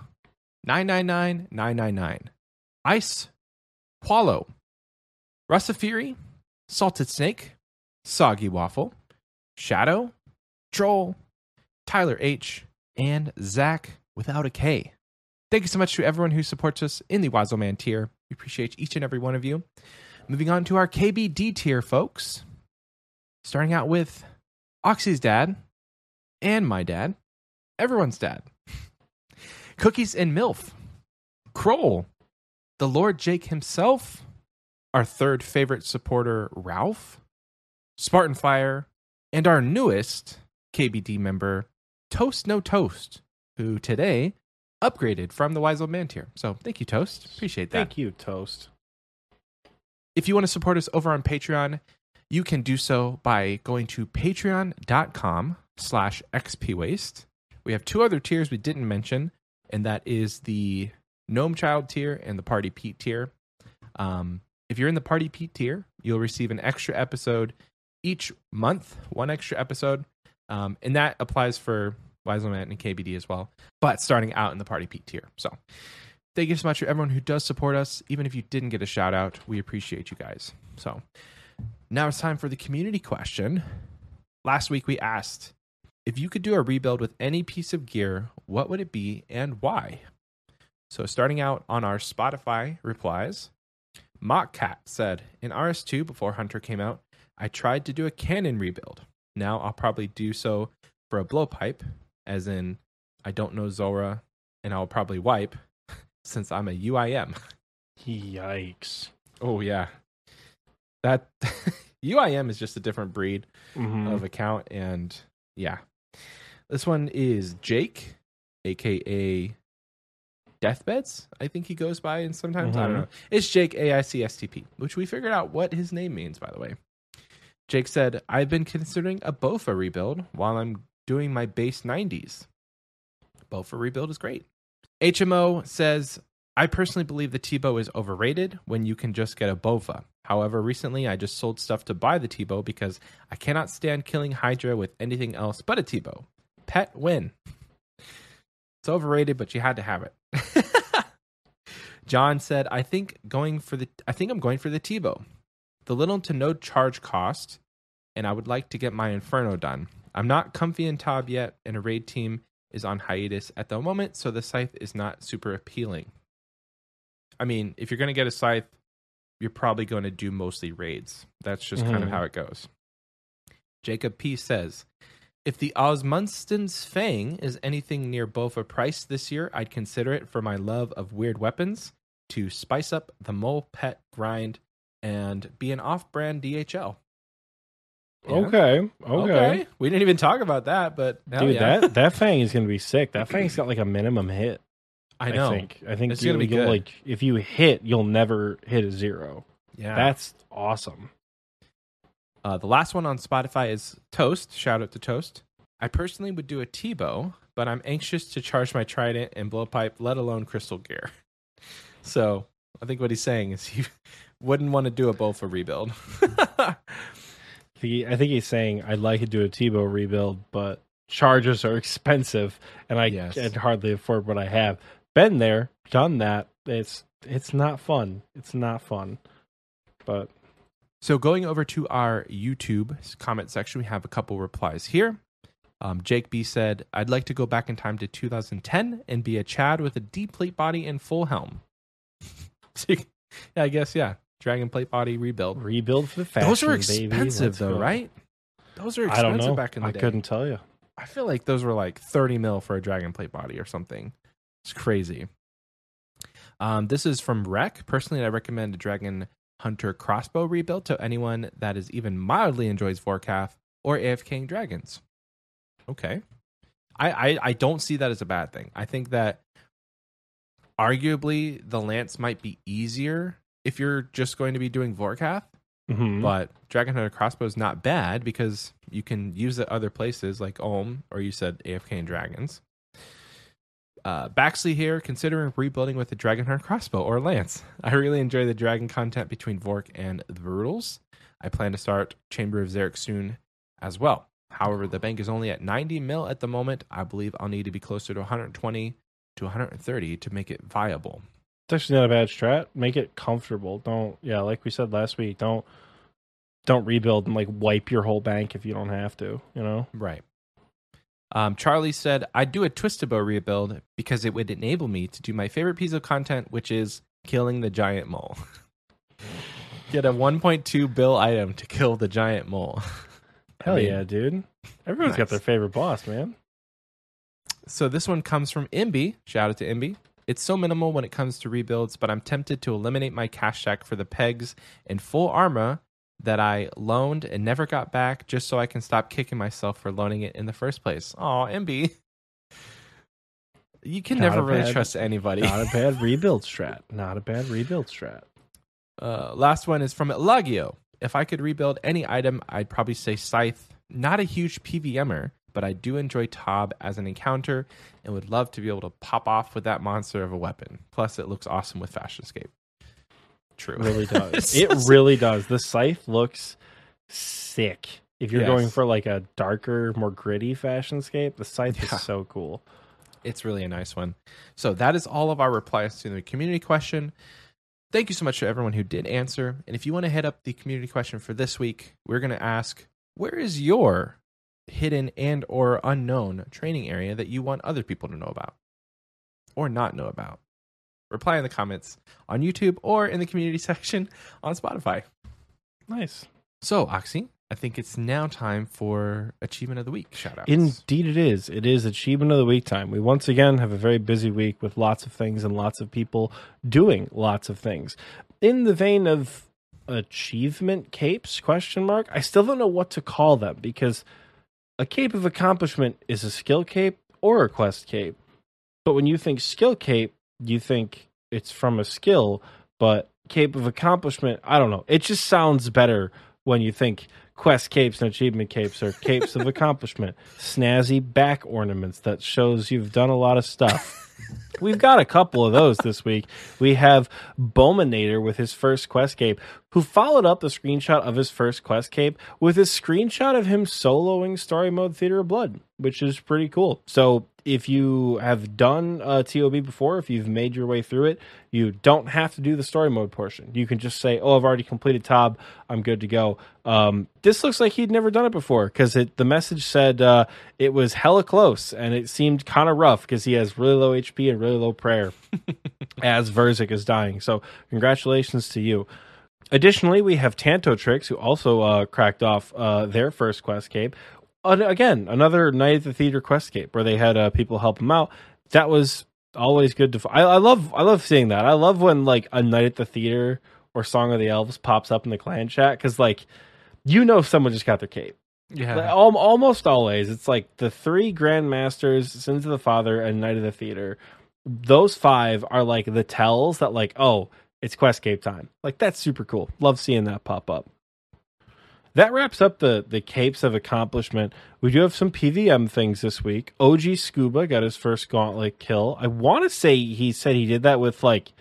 999999, Ice, Qualo, Russafiri, Salted Snake, Soggy Waffle, Shadow, Troll, Tyler H, and Zach without a K. Thank you so much to everyone who supports us in the Wazzle Man tier. We appreciate each and every one of you. Moving on to our KBD tier, folks. Starting out with Oxy's dad and my dad, everyone's dad. Cookies and MILF, Kroll, the Lord Jake himself, our third favorite supporter, Ralph, Spartan Fire, and our newest KBD member, Toast No Toast, who today upgraded from the Wise Old Man tier. So thank you, Toast. Appreciate that. Thank you, Toast. If you want to support us over on Patreon, you can do so by going to patreon.com slash xpwaste. We have two other tiers we didn't mention, and that is the Gnome Child tier and the Party Pete tier. Um, if you're in the Party Pete tier, you'll receive an extra episode each month, one extra episode. Um, and that applies for Wiseman and KBD as well, but starting out in the Party Pete tier. So thank you so much to everyone who does support us. Even if you didn't get a shout out, we appreciate you guys. So now it's time for the community question. Last week we asked if you could do a rebuild with any piece of gear, what would it be and why? So starting out on our Spotify replies, Mockcat said, In RS2 before Hunter came out, I tried to do a cannon rebuild. Now I'll probably do so for a blowpipe, as in I don't know Zulrah and I'll probably wipe since I'm a UIM. Yikes. Oh yeah. That UIM is just a different breed Mhm. of account and yeah. This one is Jake, aka Deathbeds, I think he goes by and sometimes I don't Mhm. know. It's Jake AICSTP, which we figured out what his name means by the way. Jake said, I've been considering a Bofa rebuild while I'm doing my base 90s. Bofa rebuild is great. HMO says, I personally believe the Tbow is overrated when you can just get a Bofa. However, recently I just sold stuff to buy the Tbow because I cannot stand killing Hydra with anything else but a Tbow. Pet win. It's overrated, but you had to have it. John said, I think going for the I think I'm going for the Tbow. The little to no charge cost, and I would like to get my Inferno done. I'm not comfy in Tob yet, and a raid team is on hiatus at the moment, so the scythe is not super appealing. I mean, if you're going to get a scythe, you're probably going to do mostly raids. That's just kind of Mhm. how it goes. Jacob P says, if the Osmumten's Fang is anything near Bofa price this year, I'd consider it for my love of weird weapons to spice up the mole pet grind and be an off-brand DHL. Yeah. Okay. Okay. We didn't even talk about that, but Dude, yeah. that that fang is gonna be sick. That fang's got like a minimum hit. I know. think. I think It's you, gonna be good. like if you hit, you'll never hit a zero. Yeah. That's awesome. Uh, the last one on Spotify is Toast. Shout out to Toast. I personally would do a Tbow, but I'm anxious to charge my Trident and blowpipe, let alone Crystal Gear. So I think what he's saying is he wouldn't want to do a Bofa rebuild. He, I think he's saying I'd like to do a Tbow rebuild, but charges are expensive, and I Yes. can hardly afford what I have. Been there, done that. It's it's not fun. It's not fun. But So going over to our YouTube comment section, we have a couple replies here. Um, Jake B said, "I'd like to go back in time to 2010 and be a Chad with a deep plate body and full helm." Yeah, I guess yeah, dragon plate body rebuild. rebuild for the fashion. those are baby. expensive though, go. right? Those are I expensive don't know. back in the I day. I couldn't tell you. I feel like those were like 30 mil for a dragon plate body or something. It's crazy. Um, this is from Rec. Personally, I recommend a Dragon Hunter crossbow rebuild to anyone that is even mildly enjoys Vorkath or AFKing dragons. Okay. I, I, I don't see that as a bad thing. I think that arguably the lance might be easier if you're just going to be doing Vorkath. Mhm. But Dragon Hunter crossbow is not bad because you can use it other places like Olm or you said AFK and Dragons. Uh, Baxley here, considering rebuilding with a Dragon Hunter crossbow or lance. I really enjoy the dragon content between Vork and the Brutals. I plan to start Chamber of Xeric soon as well. However, the bank is only at 90 mil at the moment. I believe I'll need to be closer to 120 to 130 to make it viable. It's actually not a bad strat. Make it comfortable. Don't yeah, like we said last week, don't don't rebuild and like wipe your whole bank if you don't have to, you know? Right. Um, Charlie said, I'd do a Twistabo rebuild because it would enable me to do my favorite piece of content, which is killing the giant mole. Get a 1.2 bill item to kill the giant mole. I Hell mean, yeah, dude. Everyone's nice. got their favorite boss, man. So this one comes from Imby. Shout out to Imby. It's so minimal when it comes to rebuilds, but I'm tempted to eliminate my cash stack for the pegs and full armor that I loaned and never got back just so I can stop kicking myself for loaning it in the first place. Oh, MB. You can Not never really bad- trust anybody. Not a bad rebuild strat. Not a bad rebuild strat. Uh, last one is from Elagio. If I could rebuild any item, I'd probably say Scythe. Not a huge PVMer, but I do enjoy Tob as an encounter and would love to be able to pop off with that monster of a weapon. Plus, it looks awesome with Fashionscape. True. Really does. It so really does. The scythe looks sick. If you're Yes. going for like a darker, more gritty fashion scape, the scythe Yeah. is so cool. It's really a nice one. So that is all of our replies to the community question. Thank you so much to everyone who did answer. And if you want to head up the community question for this week, we're going to ask, where is your hidden and or unknown training area that you want other people to know about or not know about? Reply in the comments on YouTube or in the community section on Spotify. Nice. So, Oxy, I think it's now time for achievement of the week shout outs. Indeed, it is. It is achievement of the week time. We once again have a very busy week with lots of things and lots of people doing lots of things. In the vein of achievement capes? Question mark. I still don't know what to call them because a cape of accomplishment is a skill cape or a quest cape. But when you think skill cape, you think it's from a skill. But cape of accomplishment, I don't know. It just sounds better when you think quest capes and achievement capes are capes of accomplishment. Snazzy back ornaments that shows you've done a lot of stuff. We've got a couple of those this week. We have Bowmanator with his first quest cape, who followed up the screenshot of his first quest cape with a screenshot of him soloing story mode Theater of Blood, which is pretty cool. So if you have done a TOB before, if you've made your way through it, you don't have to do the story mode portion. You can just say, "Oh, I've already completed Tob. I'm good to go." Um, this looks like he'd never done it before because the message said uh, it was hella close and it seemed kind of rough because he has really low HP and really low prayer as Verzik is dying. So congratulations to you. Additionally, we have Tanto Tricks, who also uh, cracked off uh, their first quest cape. Again, another Night at the Theater quest cape where they had uh, people help them out. That was always good to. I, I love. I love seeing that. I love when like a Night at the Theater or Song of the Elves pops up in the clan chat because like you know someone just got their cape. yeah. Like, al- almost always, it's like the three Grandmasters, Sins of the Father, and Night of the Theater. Those five are like the tells that, like, oh, it's Questcape time. Like, that's super cool. Love seeing that pop up. That wraps up the the capes of accomplishment. We do have some PVM things this week. OG Scuba got his first gauntlet kill. I want to say he said he did that with like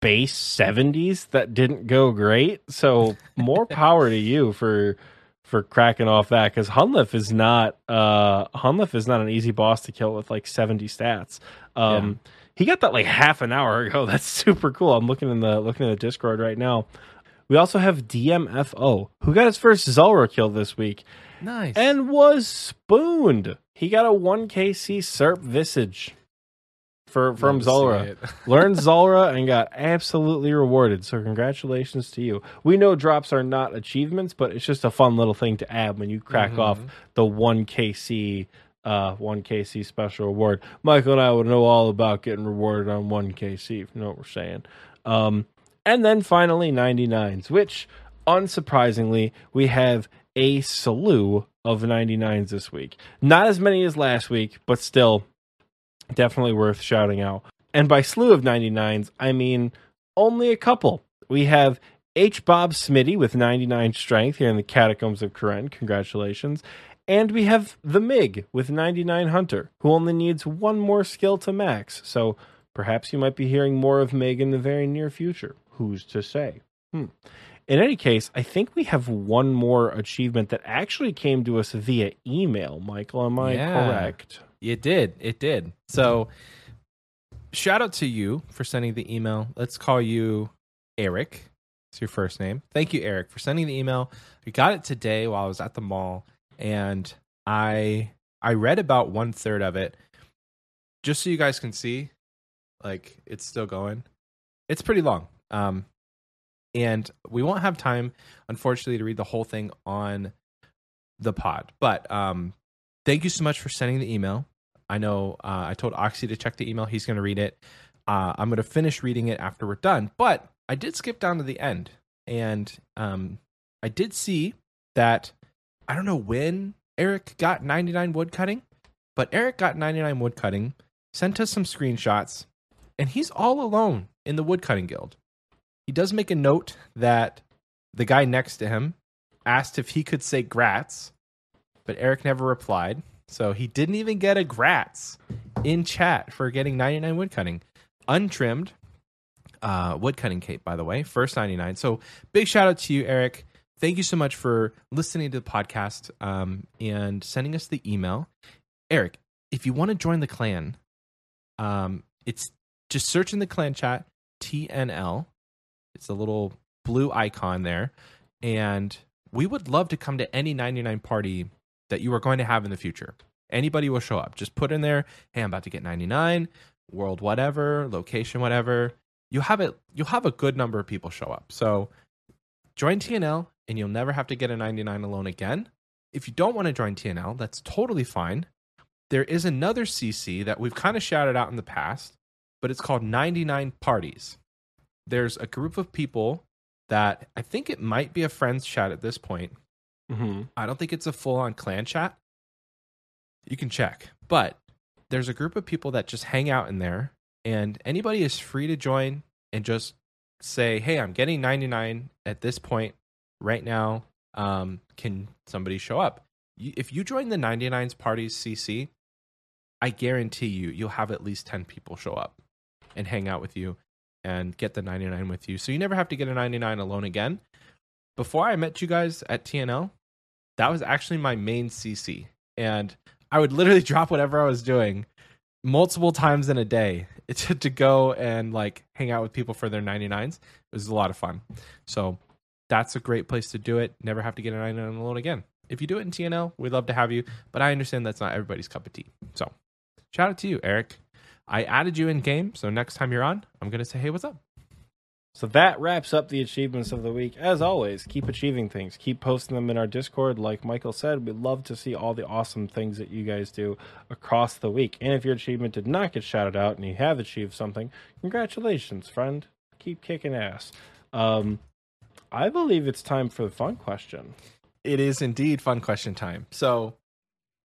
base 70s that didn't go great. So more power to you for for cracking off that because Hunllef is not uh Hunllef is not an easy boss to kill with like 70 stats. Um he got that like half an hour ago. That's super cool. I'm looking in the looking in the Discord right now. We also have DMFO, who got his first Zulrah kill this week nice. and was spooned. He got a 1KC Serp Visage for from Love to see Zulrah. Learned Zulrah and got absolutely rewarded. So congratulations to you. We know drops are not achievements, but it's just a fun little thing to add when you crack Mhm. off the 1KC uh 1KC special reward. Michael and I would know all about getting rewarded on 1KC, if you know what we're saying. Um and then finally 99s, which unsurprisingly we have a slew of 99s this week. Not as many as last week, but still definitely worth shouting out. And by slew of 99s, I mean only a couple. We have H. Bob Smitty with 99 strength here in the Catacombs of Kourend. Congratulations. And we have the Mig with 99 Hunter, who only needs one more skill to max. So perhaps you might be hearing more of Mig in the very near future. Who's to say? Hmm. In any case, I think we have one more achievement that actually came to us via email. Michael, am I Yeah. correct? It did. It did. So, shout out to you for sending the email. Let's call you Eric. It's your first name. Thank you, Eric, for sending the email. We got it today while I was at the mall, and I I read about one third of it. Just so you guys can see, like it's still going. It's pretty long. Um, and we won't have time, unfortunately, to read the whole thing on the pod. But um, thank you so much for sending the email. I know uh, I told Oxy to check the email. He's going to read it. Uh, I'm going to finish reading it after we're done. But I did skip down to the end, and um, I did see that I don't know when Eric got 99 wood cutting, but Eric got 99 wood cutting, sent us some screenshots, and he's all alone in the woodcutting guild. He does make a note that the guy next to him asked if he could say grats, but Eric never replied. So he didn't even get a grats in chat for getting 99 woodcutting. Untrimmed uh, woodcutting cape, by the way, first 99. So big shout out to you, Eric. thank you so much for listening to the podcast um, and sending us the email. Eric, if you want to join the clan, um, it's just search in the clan chat TNL. It's a little blue icon there. And we would love to come to any 99 party that you are going to have in the future. Anybody will show up. Just put in there, hey, I'm about to get 99, world whatever, location whatever. You'll have it you'll have a good number of people show up. So join TNL and you'll never have to get a 99 alone again. If you don't want to join TNL, that's totally fine. There is another CC that we've kind of shouted out in the past, but it's called 99 Parties. There's a group of people that I think it might be a friends chat at this point. Mm-hmm. I don't think it's a full on clan chat. You can check, but there's a group of people that just hang out in there, and anybody is free to join and just say, "Hey, I'm getting 99 at this point right now. Um, can somebody show up?" If you join the 99s parties CC, I guarantee you, you'll have at least 10 people show up and hang out with you and get the 99 with you. So you never have to get a 99 alone again. Before I met you guys at TNL, that was actually my main CC. And I would literally drop whatever I was doing multiple times in a day to, to go and like hang out with people for their 99s. It was a lot of fun. So that's a great place to do it. Never have to get a 99 alone again. If you do it in TNL, we'd love to have you, but I understand that's not everybody's cup of tea. So shout out to you, Eric. I added you in game, so next time you're on, I'm gonna say, "Hey, what's up?" So that wraps up the achievements of the week. As always, keep achieving things. Keep posting them in our Discord. Like Michael said, we'd love to see all the awesome things that you guys do across the week. And if your achievement did not get shouted out and you have achieved something, congratulations, friend. Keep kicking ass. Um, I believe it's time for the fun question. It is indeed fun question time. So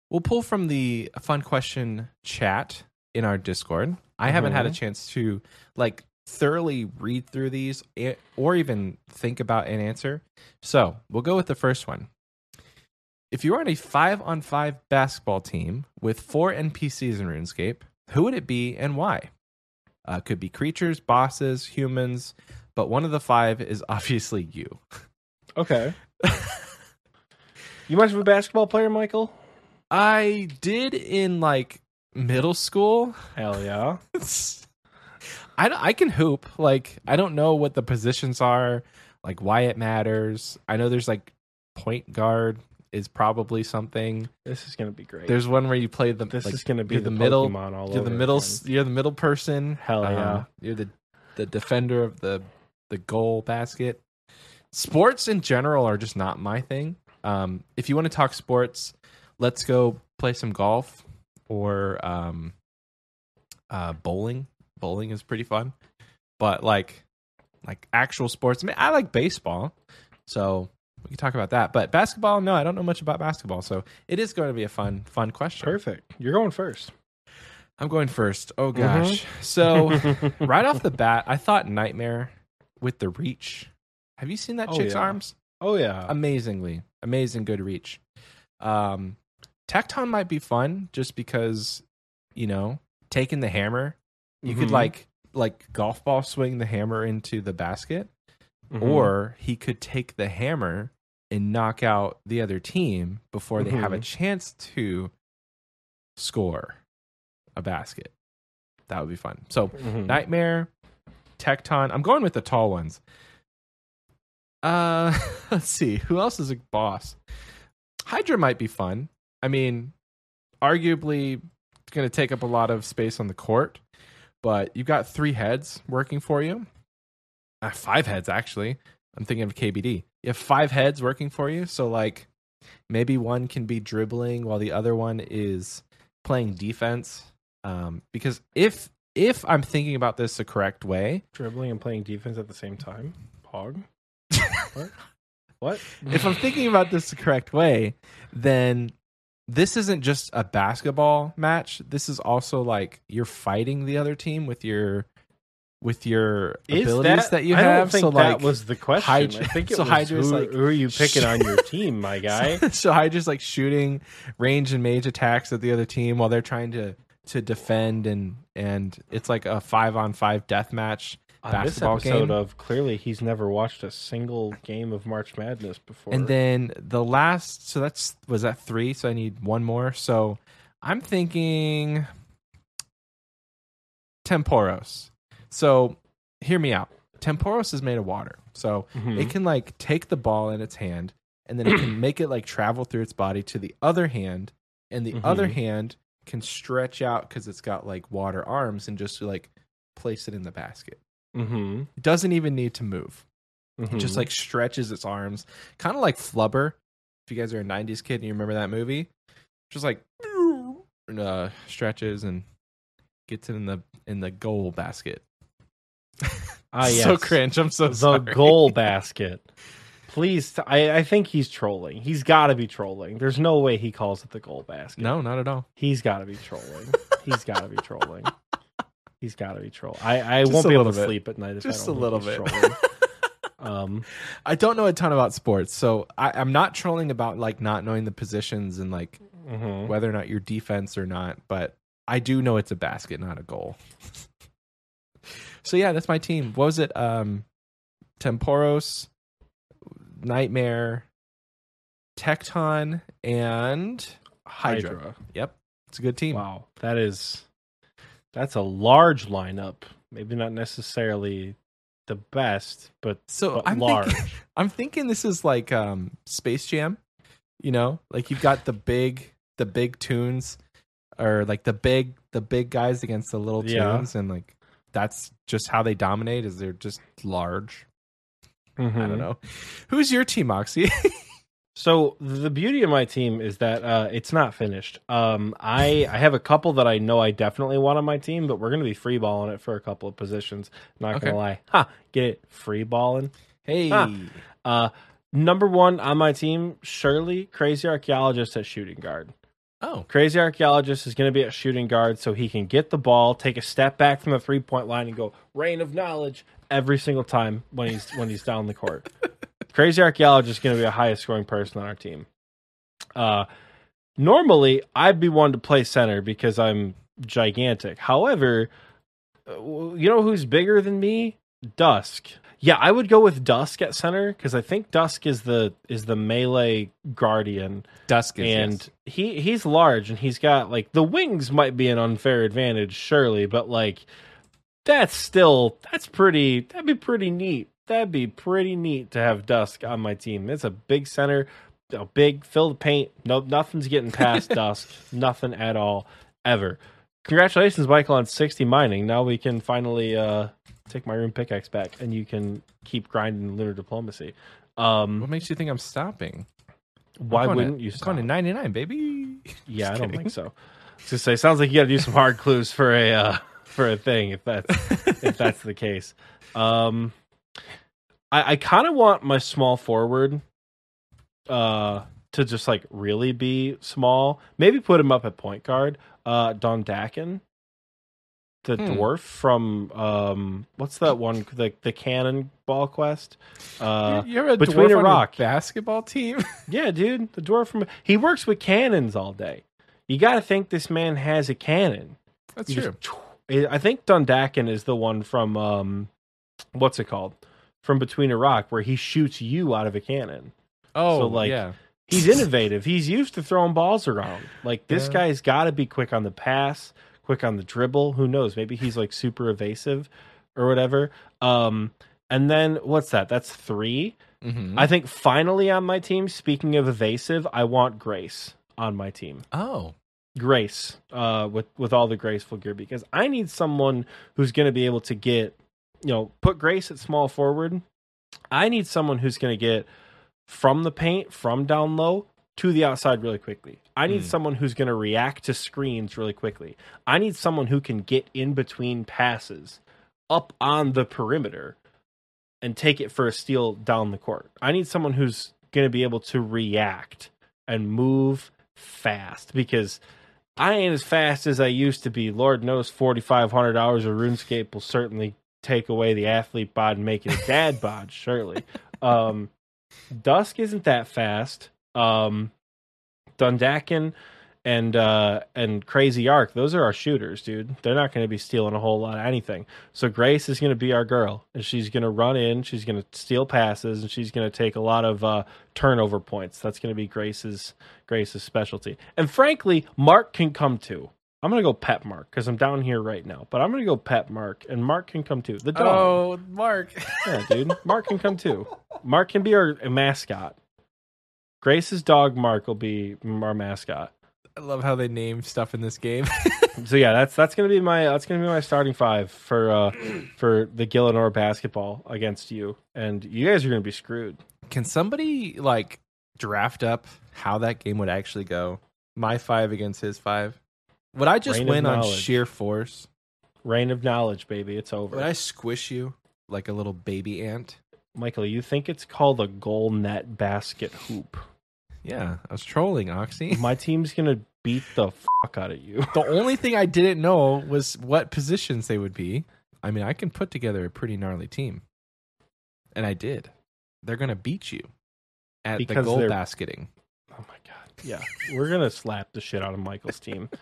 we'll pull from the fun question chat in our Discord. I haven't had a chance to like thoroughly read through these or even think about an answer. So we'll go with the first one. If you were on a five on five basketball team with four NPCs in RuneScape, who would it be and why? Uh, could be creatures, bosses, humans, but one of the five is obviously you. Okay. you much of a basketball player, Michael? I did in like middle school. Hell yeah. I, I can hoop. Like I don't know what the positions are, like why it matters. I know there's like point guard is probably something. This is gonna be great. There's one where you play the this like, is gonna be the, the middle- Pokemon all you're the middle again. you're the middle person. Hell yeah. Um, you're the the defender of the the goal basket. Sports in general are just not my thing. Um, if you want to talk sports, let's go play some golf or um, uh, bowling. Bowling is pretty fun, but like like actual sports. I mean, I like baseball, so we can talk about that. But basketball, no, I don't know much about basketball, so it is going to be a fun fun question. Perfect. You're going first. I'm going first. Oh Mm-hmm. gosh. So right off the bat, I thought Nightmare with the reach. Have you seen that Oh, chick's yeah. arms? Oh yeah. Amazingly, amazing good reach. Um, Tecton might be fun just because you know taking the hammer, you could Mhm. like like golf ball swing the hammer into the basket, Mhm. or he could take the hammer and knock out the other team before they have a Mhm. chance to score a basket. That would be fun. So Mhm. Nightmare, Tecton. I'm going with the tall ones. Uh, let's see. Who else is a boss? Hydra might be fun. I mean, arguably it's going to take up a lot of space on the court, but you've got three heads working for you. Uh, five heads, actually. I'm thinking of KBD. You have five heads working for you. So, like, maybe one can be dribbling while the other one is playing defense. Um, because if if I'm thinking about this the correct way, dribbling and playing defense at the same time. Pog. what? What? if I'm thinking about this the correct way, then this isn't just a basketball match. This is also like you're fighting the other team with your with your Is abilities that, you I have. don't think so like that was the question. Hydra- I think it so was Hydra's who, like- who are you picking on your team, my guy? so Hydra's like shooting range and mage attacks at the other team while they're trying to to defend and and it's like a five on five death match On this episode game. of clearly he's never watched a single game of March Madness before. And then the last, so that's was that three. So I need one more. So I'm thinking Tempoross. So hear me out. Tempoross is made of water, so Mhm. it can like take the ball in its hand, and then it can make it like travel through its body to the other hand, and the other Mhm. hand can stretch out because it's got like water arms and just like place it in the basket. Mhm. It doesn't even need to move. It just like stretches its arms, kind of like Flubber. If you guys are a '90s kid and you remember that movie, just like uh, stretches and gets it in the in the goal basket. Ah, So cringe. I'm so the sorry. goal basket. Please, t- I, I think he's trolling. He's got to be trolling. There's no way he calls it the goal basket. No, not at all. He's got to be trolling. he's got to be trolling. He's got to be troll. I, I Just won't be able to bit. sleep at night if Just I a don't little think bit. um, I don't know a ton about sports, so I, I'm not trolling about like not knowing the positions and like mhm. whether or not you're defense or not. But I do know it's a basket, not a goal. so yeah, that's my team. What was it? Um, Tempoross, Nightmare, Tecton, and Hydra. Hydra. Yep, it's a good team. Wow, that is that's a large lineup. Maybe not necessarily the best, but So but I'm large. thinking, I'm thinking this is like um Space Jam, you know, like you've got the big the big tunes, or like the big the big guys against the little Yeah. tunes, and like that's just how they dominate. Is they're just large. I Mhm. don't know. Who's your team, Moxie? So the beauty of my team is that uh, it's not finished. Um, I I have a couple that I know I definitely want on my team, but we're going to be free balling it for a couple of positions. Not Okay. gonna lie, ha, get it free balling. hey, Ah. Uh, number one on my team, Shirley, crazy archaeologist at shooting guard. oh, Crazy archaeologist is going to be at shooting guard so he can get the ball, take a step back from the three point line, and go rain of knowledge every single time when he's when he's down the court. Crazy archaeologist is going to be the highest scoring person on our team. Uh, normally I'd be one to play center because I'm gigantic. However, uh, you know who's bigger than me? Dusk. Yeah, I would go with Dusk at center because I think Dusk is the is the melee guardian Dusk is and yes. he he's large and he's got like the wings might be an unfair advantage surely but like that's still that's pretty that'd be pretty neat that'd be pretty neat to have dusk on my team it's a big center a big fill the paint no nothing's getting past dusk nothing at all ever congratulations michael on 60 mining now we can finally uh take my rune pickaxe back and you can keep grinding lunar diplomacy um What makes you think I'm stopping? why I'm wouldn't to, you I'm going to 99, baby. Yeah, Just I don't kidding. think so. Gonna say, sounds like you got to do some hard clues for a uh, for a thing if that's if that's the case. Um, I I kind of want my small forward, uh, to just like really be small. Maybe put him up at point guard. Uh, Dondakan, the Hmm. dwarf from um, what's that one? The the Cannon Ball Quest. Uh, you're a between dwarf a rock. basketball team. yeah, dude, the dwarf from he works with cannons all day. You got to think this man has a cannon. That's You true. just- I think Dondakan is the one from um, what's it called? From Between a Rock, where he shoots you out of a cannon. Oh, so, like, yeah. He's innovative. He's used to throwing balls around. Like this Yeah. guy's got to be quick on the pass, quick on the dribble. Who knows? Maybe he's like super evasive or whatever. Um, and then what's that? That's 3 Mhm. I think finally on my team. Speaking of evasive, I want Grace on my team. oh, Grace, uh, with with all the graceful gear because I need someone who's going to be able to get, you know, put Grace at small forward. I need someone who's going to get from the paint, from down low to the outside really quickly. I need Hmm. someone who's going to react to screens really quickly. I need someone who can get in between passes up on the perimeter and take it for a steal down the court. I need someone who's going to be able to react and move fast because I ain't as fast as I used to be. Lord knows 4,500 hours of RuneScape will certainly take away the athlete bod and make it a dad bod, surely. Um, Dusk isn't that fast. Um, Dondakan and uh and Crazy Arc. Those are our shooters, dude. They're not going to be stealing a whole lot of anything. So Grace is going to be our girl, and she's going to run in. She's going to steal passes, and she's going to take a lot of uh turnover points. That's going to be Grace's Grace's specialty. And frankly, Mark can come too. I'm gonna go pet Mark because I'm down here right now. But I'm gonna go pet Mark, and Mark can come too. The dog. Oh, Mark. Yeah, dude. Mark can come too. Mark can be our mascot. Grace's dog Mark will be our mascot. I love how they name stuff in this game. So yeah, that's that's gonna be my that's gonna be my starting five for uh for the Gielinor basketball against you, and you guys are gonna be screwed. Can somebody like draft up how that game would actually go? My five against his five. Would I just of win on knowledge. sheer force? Reign of knowledge, baby, it's over. Would I squish you like a little baby ant? Michael, you think it's called a goal net basket hoop? Yeah, I was trolling Oxy. My team's gonna beat the fuck out of you. the only thing I didn't know was what positions they would be. I mean, I can put together a pretty gnarly team, and I did. They're gonna beat you at the goal basketing. Oh my god. Yeah. We're gonna slap the shit out of Michael's team.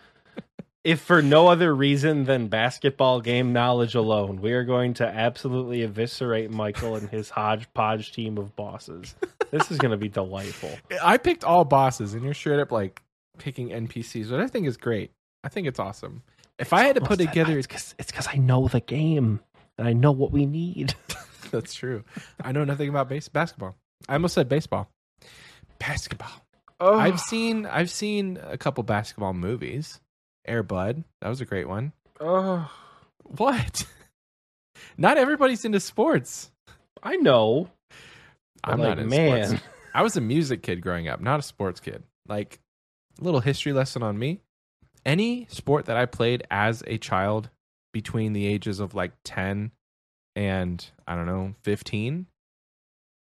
if for no other reason than basketball game knowledge alone, we are going to absolutely eviscerate Michael and his hodgepodge team of bosses. This is gonna be delightful. I picked all bosses, and you're straight up like picking NPCs, which I think is great. I think it's awesome. If I had to put Almost- together, it's because it's because I know the game and I know what we need. that's true. I know nothing about base basketball. I almost said baseball. Basketball. Oh, I've seen I've seen a couple basketball movies. Air Bud, that was a great one. oh, What? Not everybody's into sports. I know. I'm like, not into man. sports. I was a music kid growing up, not a sports kid. Like, a little history lesson on me. Any sport that I played as a child between the ages of like 10 and, I don't know, 15,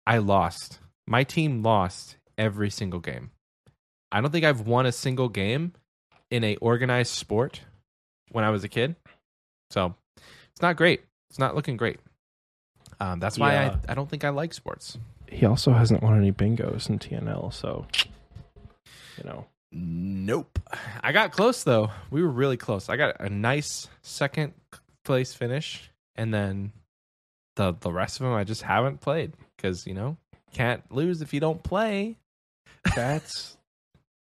I lost. My team lost every single game. I don't think I've won a single game in a organized sport when I was a kid. So, it's not great. It's not looking great. Um, that's why Yeah. I, I don't think I like sports. He also hasn't won any bingos in TNL, so you know. Nope. I got close though. We were really close. I got a nice second place finish, and then the the rest of them I just haven't played because you know can't lose if you don't play. That's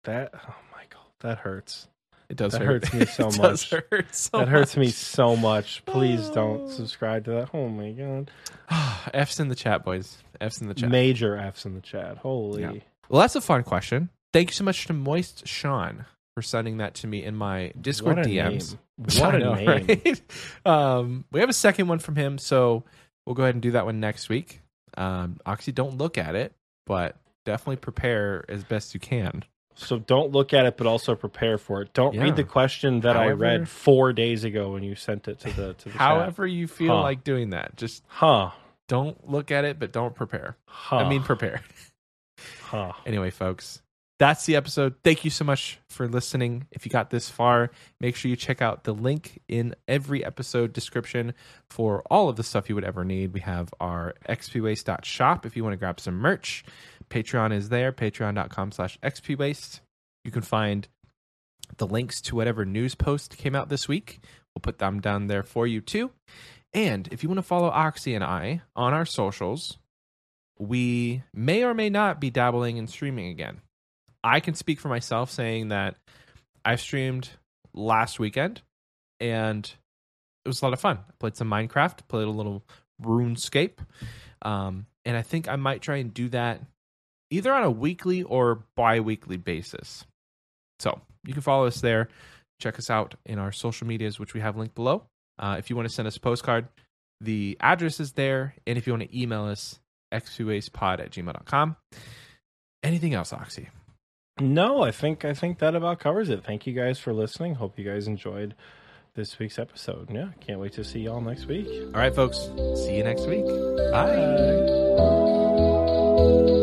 that. Oh, my god, that hurts. It does That hurt. hurts me so It much. hurt so that hurts me so much. Please don't Oh. subscribe to that. Oh my god. F's in the chat, boys. F's in the chat. Major F's in the chat. Holy. Yeah. Well, that's a fun question. Thank you so much to Moist Sean for sending that to me in my Discord What a DMs. name. What I a know, name. right? um, we have a second one from him, so we'll go ahead and do that one next week. Um, Oxy, don't look at it, but definitely prepare as best you can. So don't look at it, but also prepare for it. Don't Yeah. read the question that I read four days ago when you sent it to the to the chat. However, you feel Huh. like doing that, just Huh. don't look at it, but don't prepare. Huh. I mean, prepare. huh. Anyway, folks, that's the episode. Thank you so much for listening. If you got this far, make sure you check out the link in every episode description for all of the stuff you would ever need. We have our xpwaste.shop if you want to grab some merch. Patreon is there, patreon.com slash xpwaste. You can find the links to whatever news post came out this week. We'll put them down there for you too. And if you want to follow Oxy and I on our socials, we may or may not be dabbling in streaming again. I can speak for myself saying that I streamed last weekend and it was a lot of fun. I played some Minecraft, played a little RuneScape. Um, and I think I might try and do that either on a weekly or bi weekly basis. So you can follow us there. Check us out in our social medias, which we have linked below. Uh, if you want to send us a postcard, the address is there. And if you want to email us, xpwastepod at gmail.com. Anything else, Oxy? No, I think I think that about covers it. Thank you guys for listening. Hope you guys enjoyed this week's episode. Yeah, can't wait to see y'all next week. All right, folks. See you next week. Bye. Bye.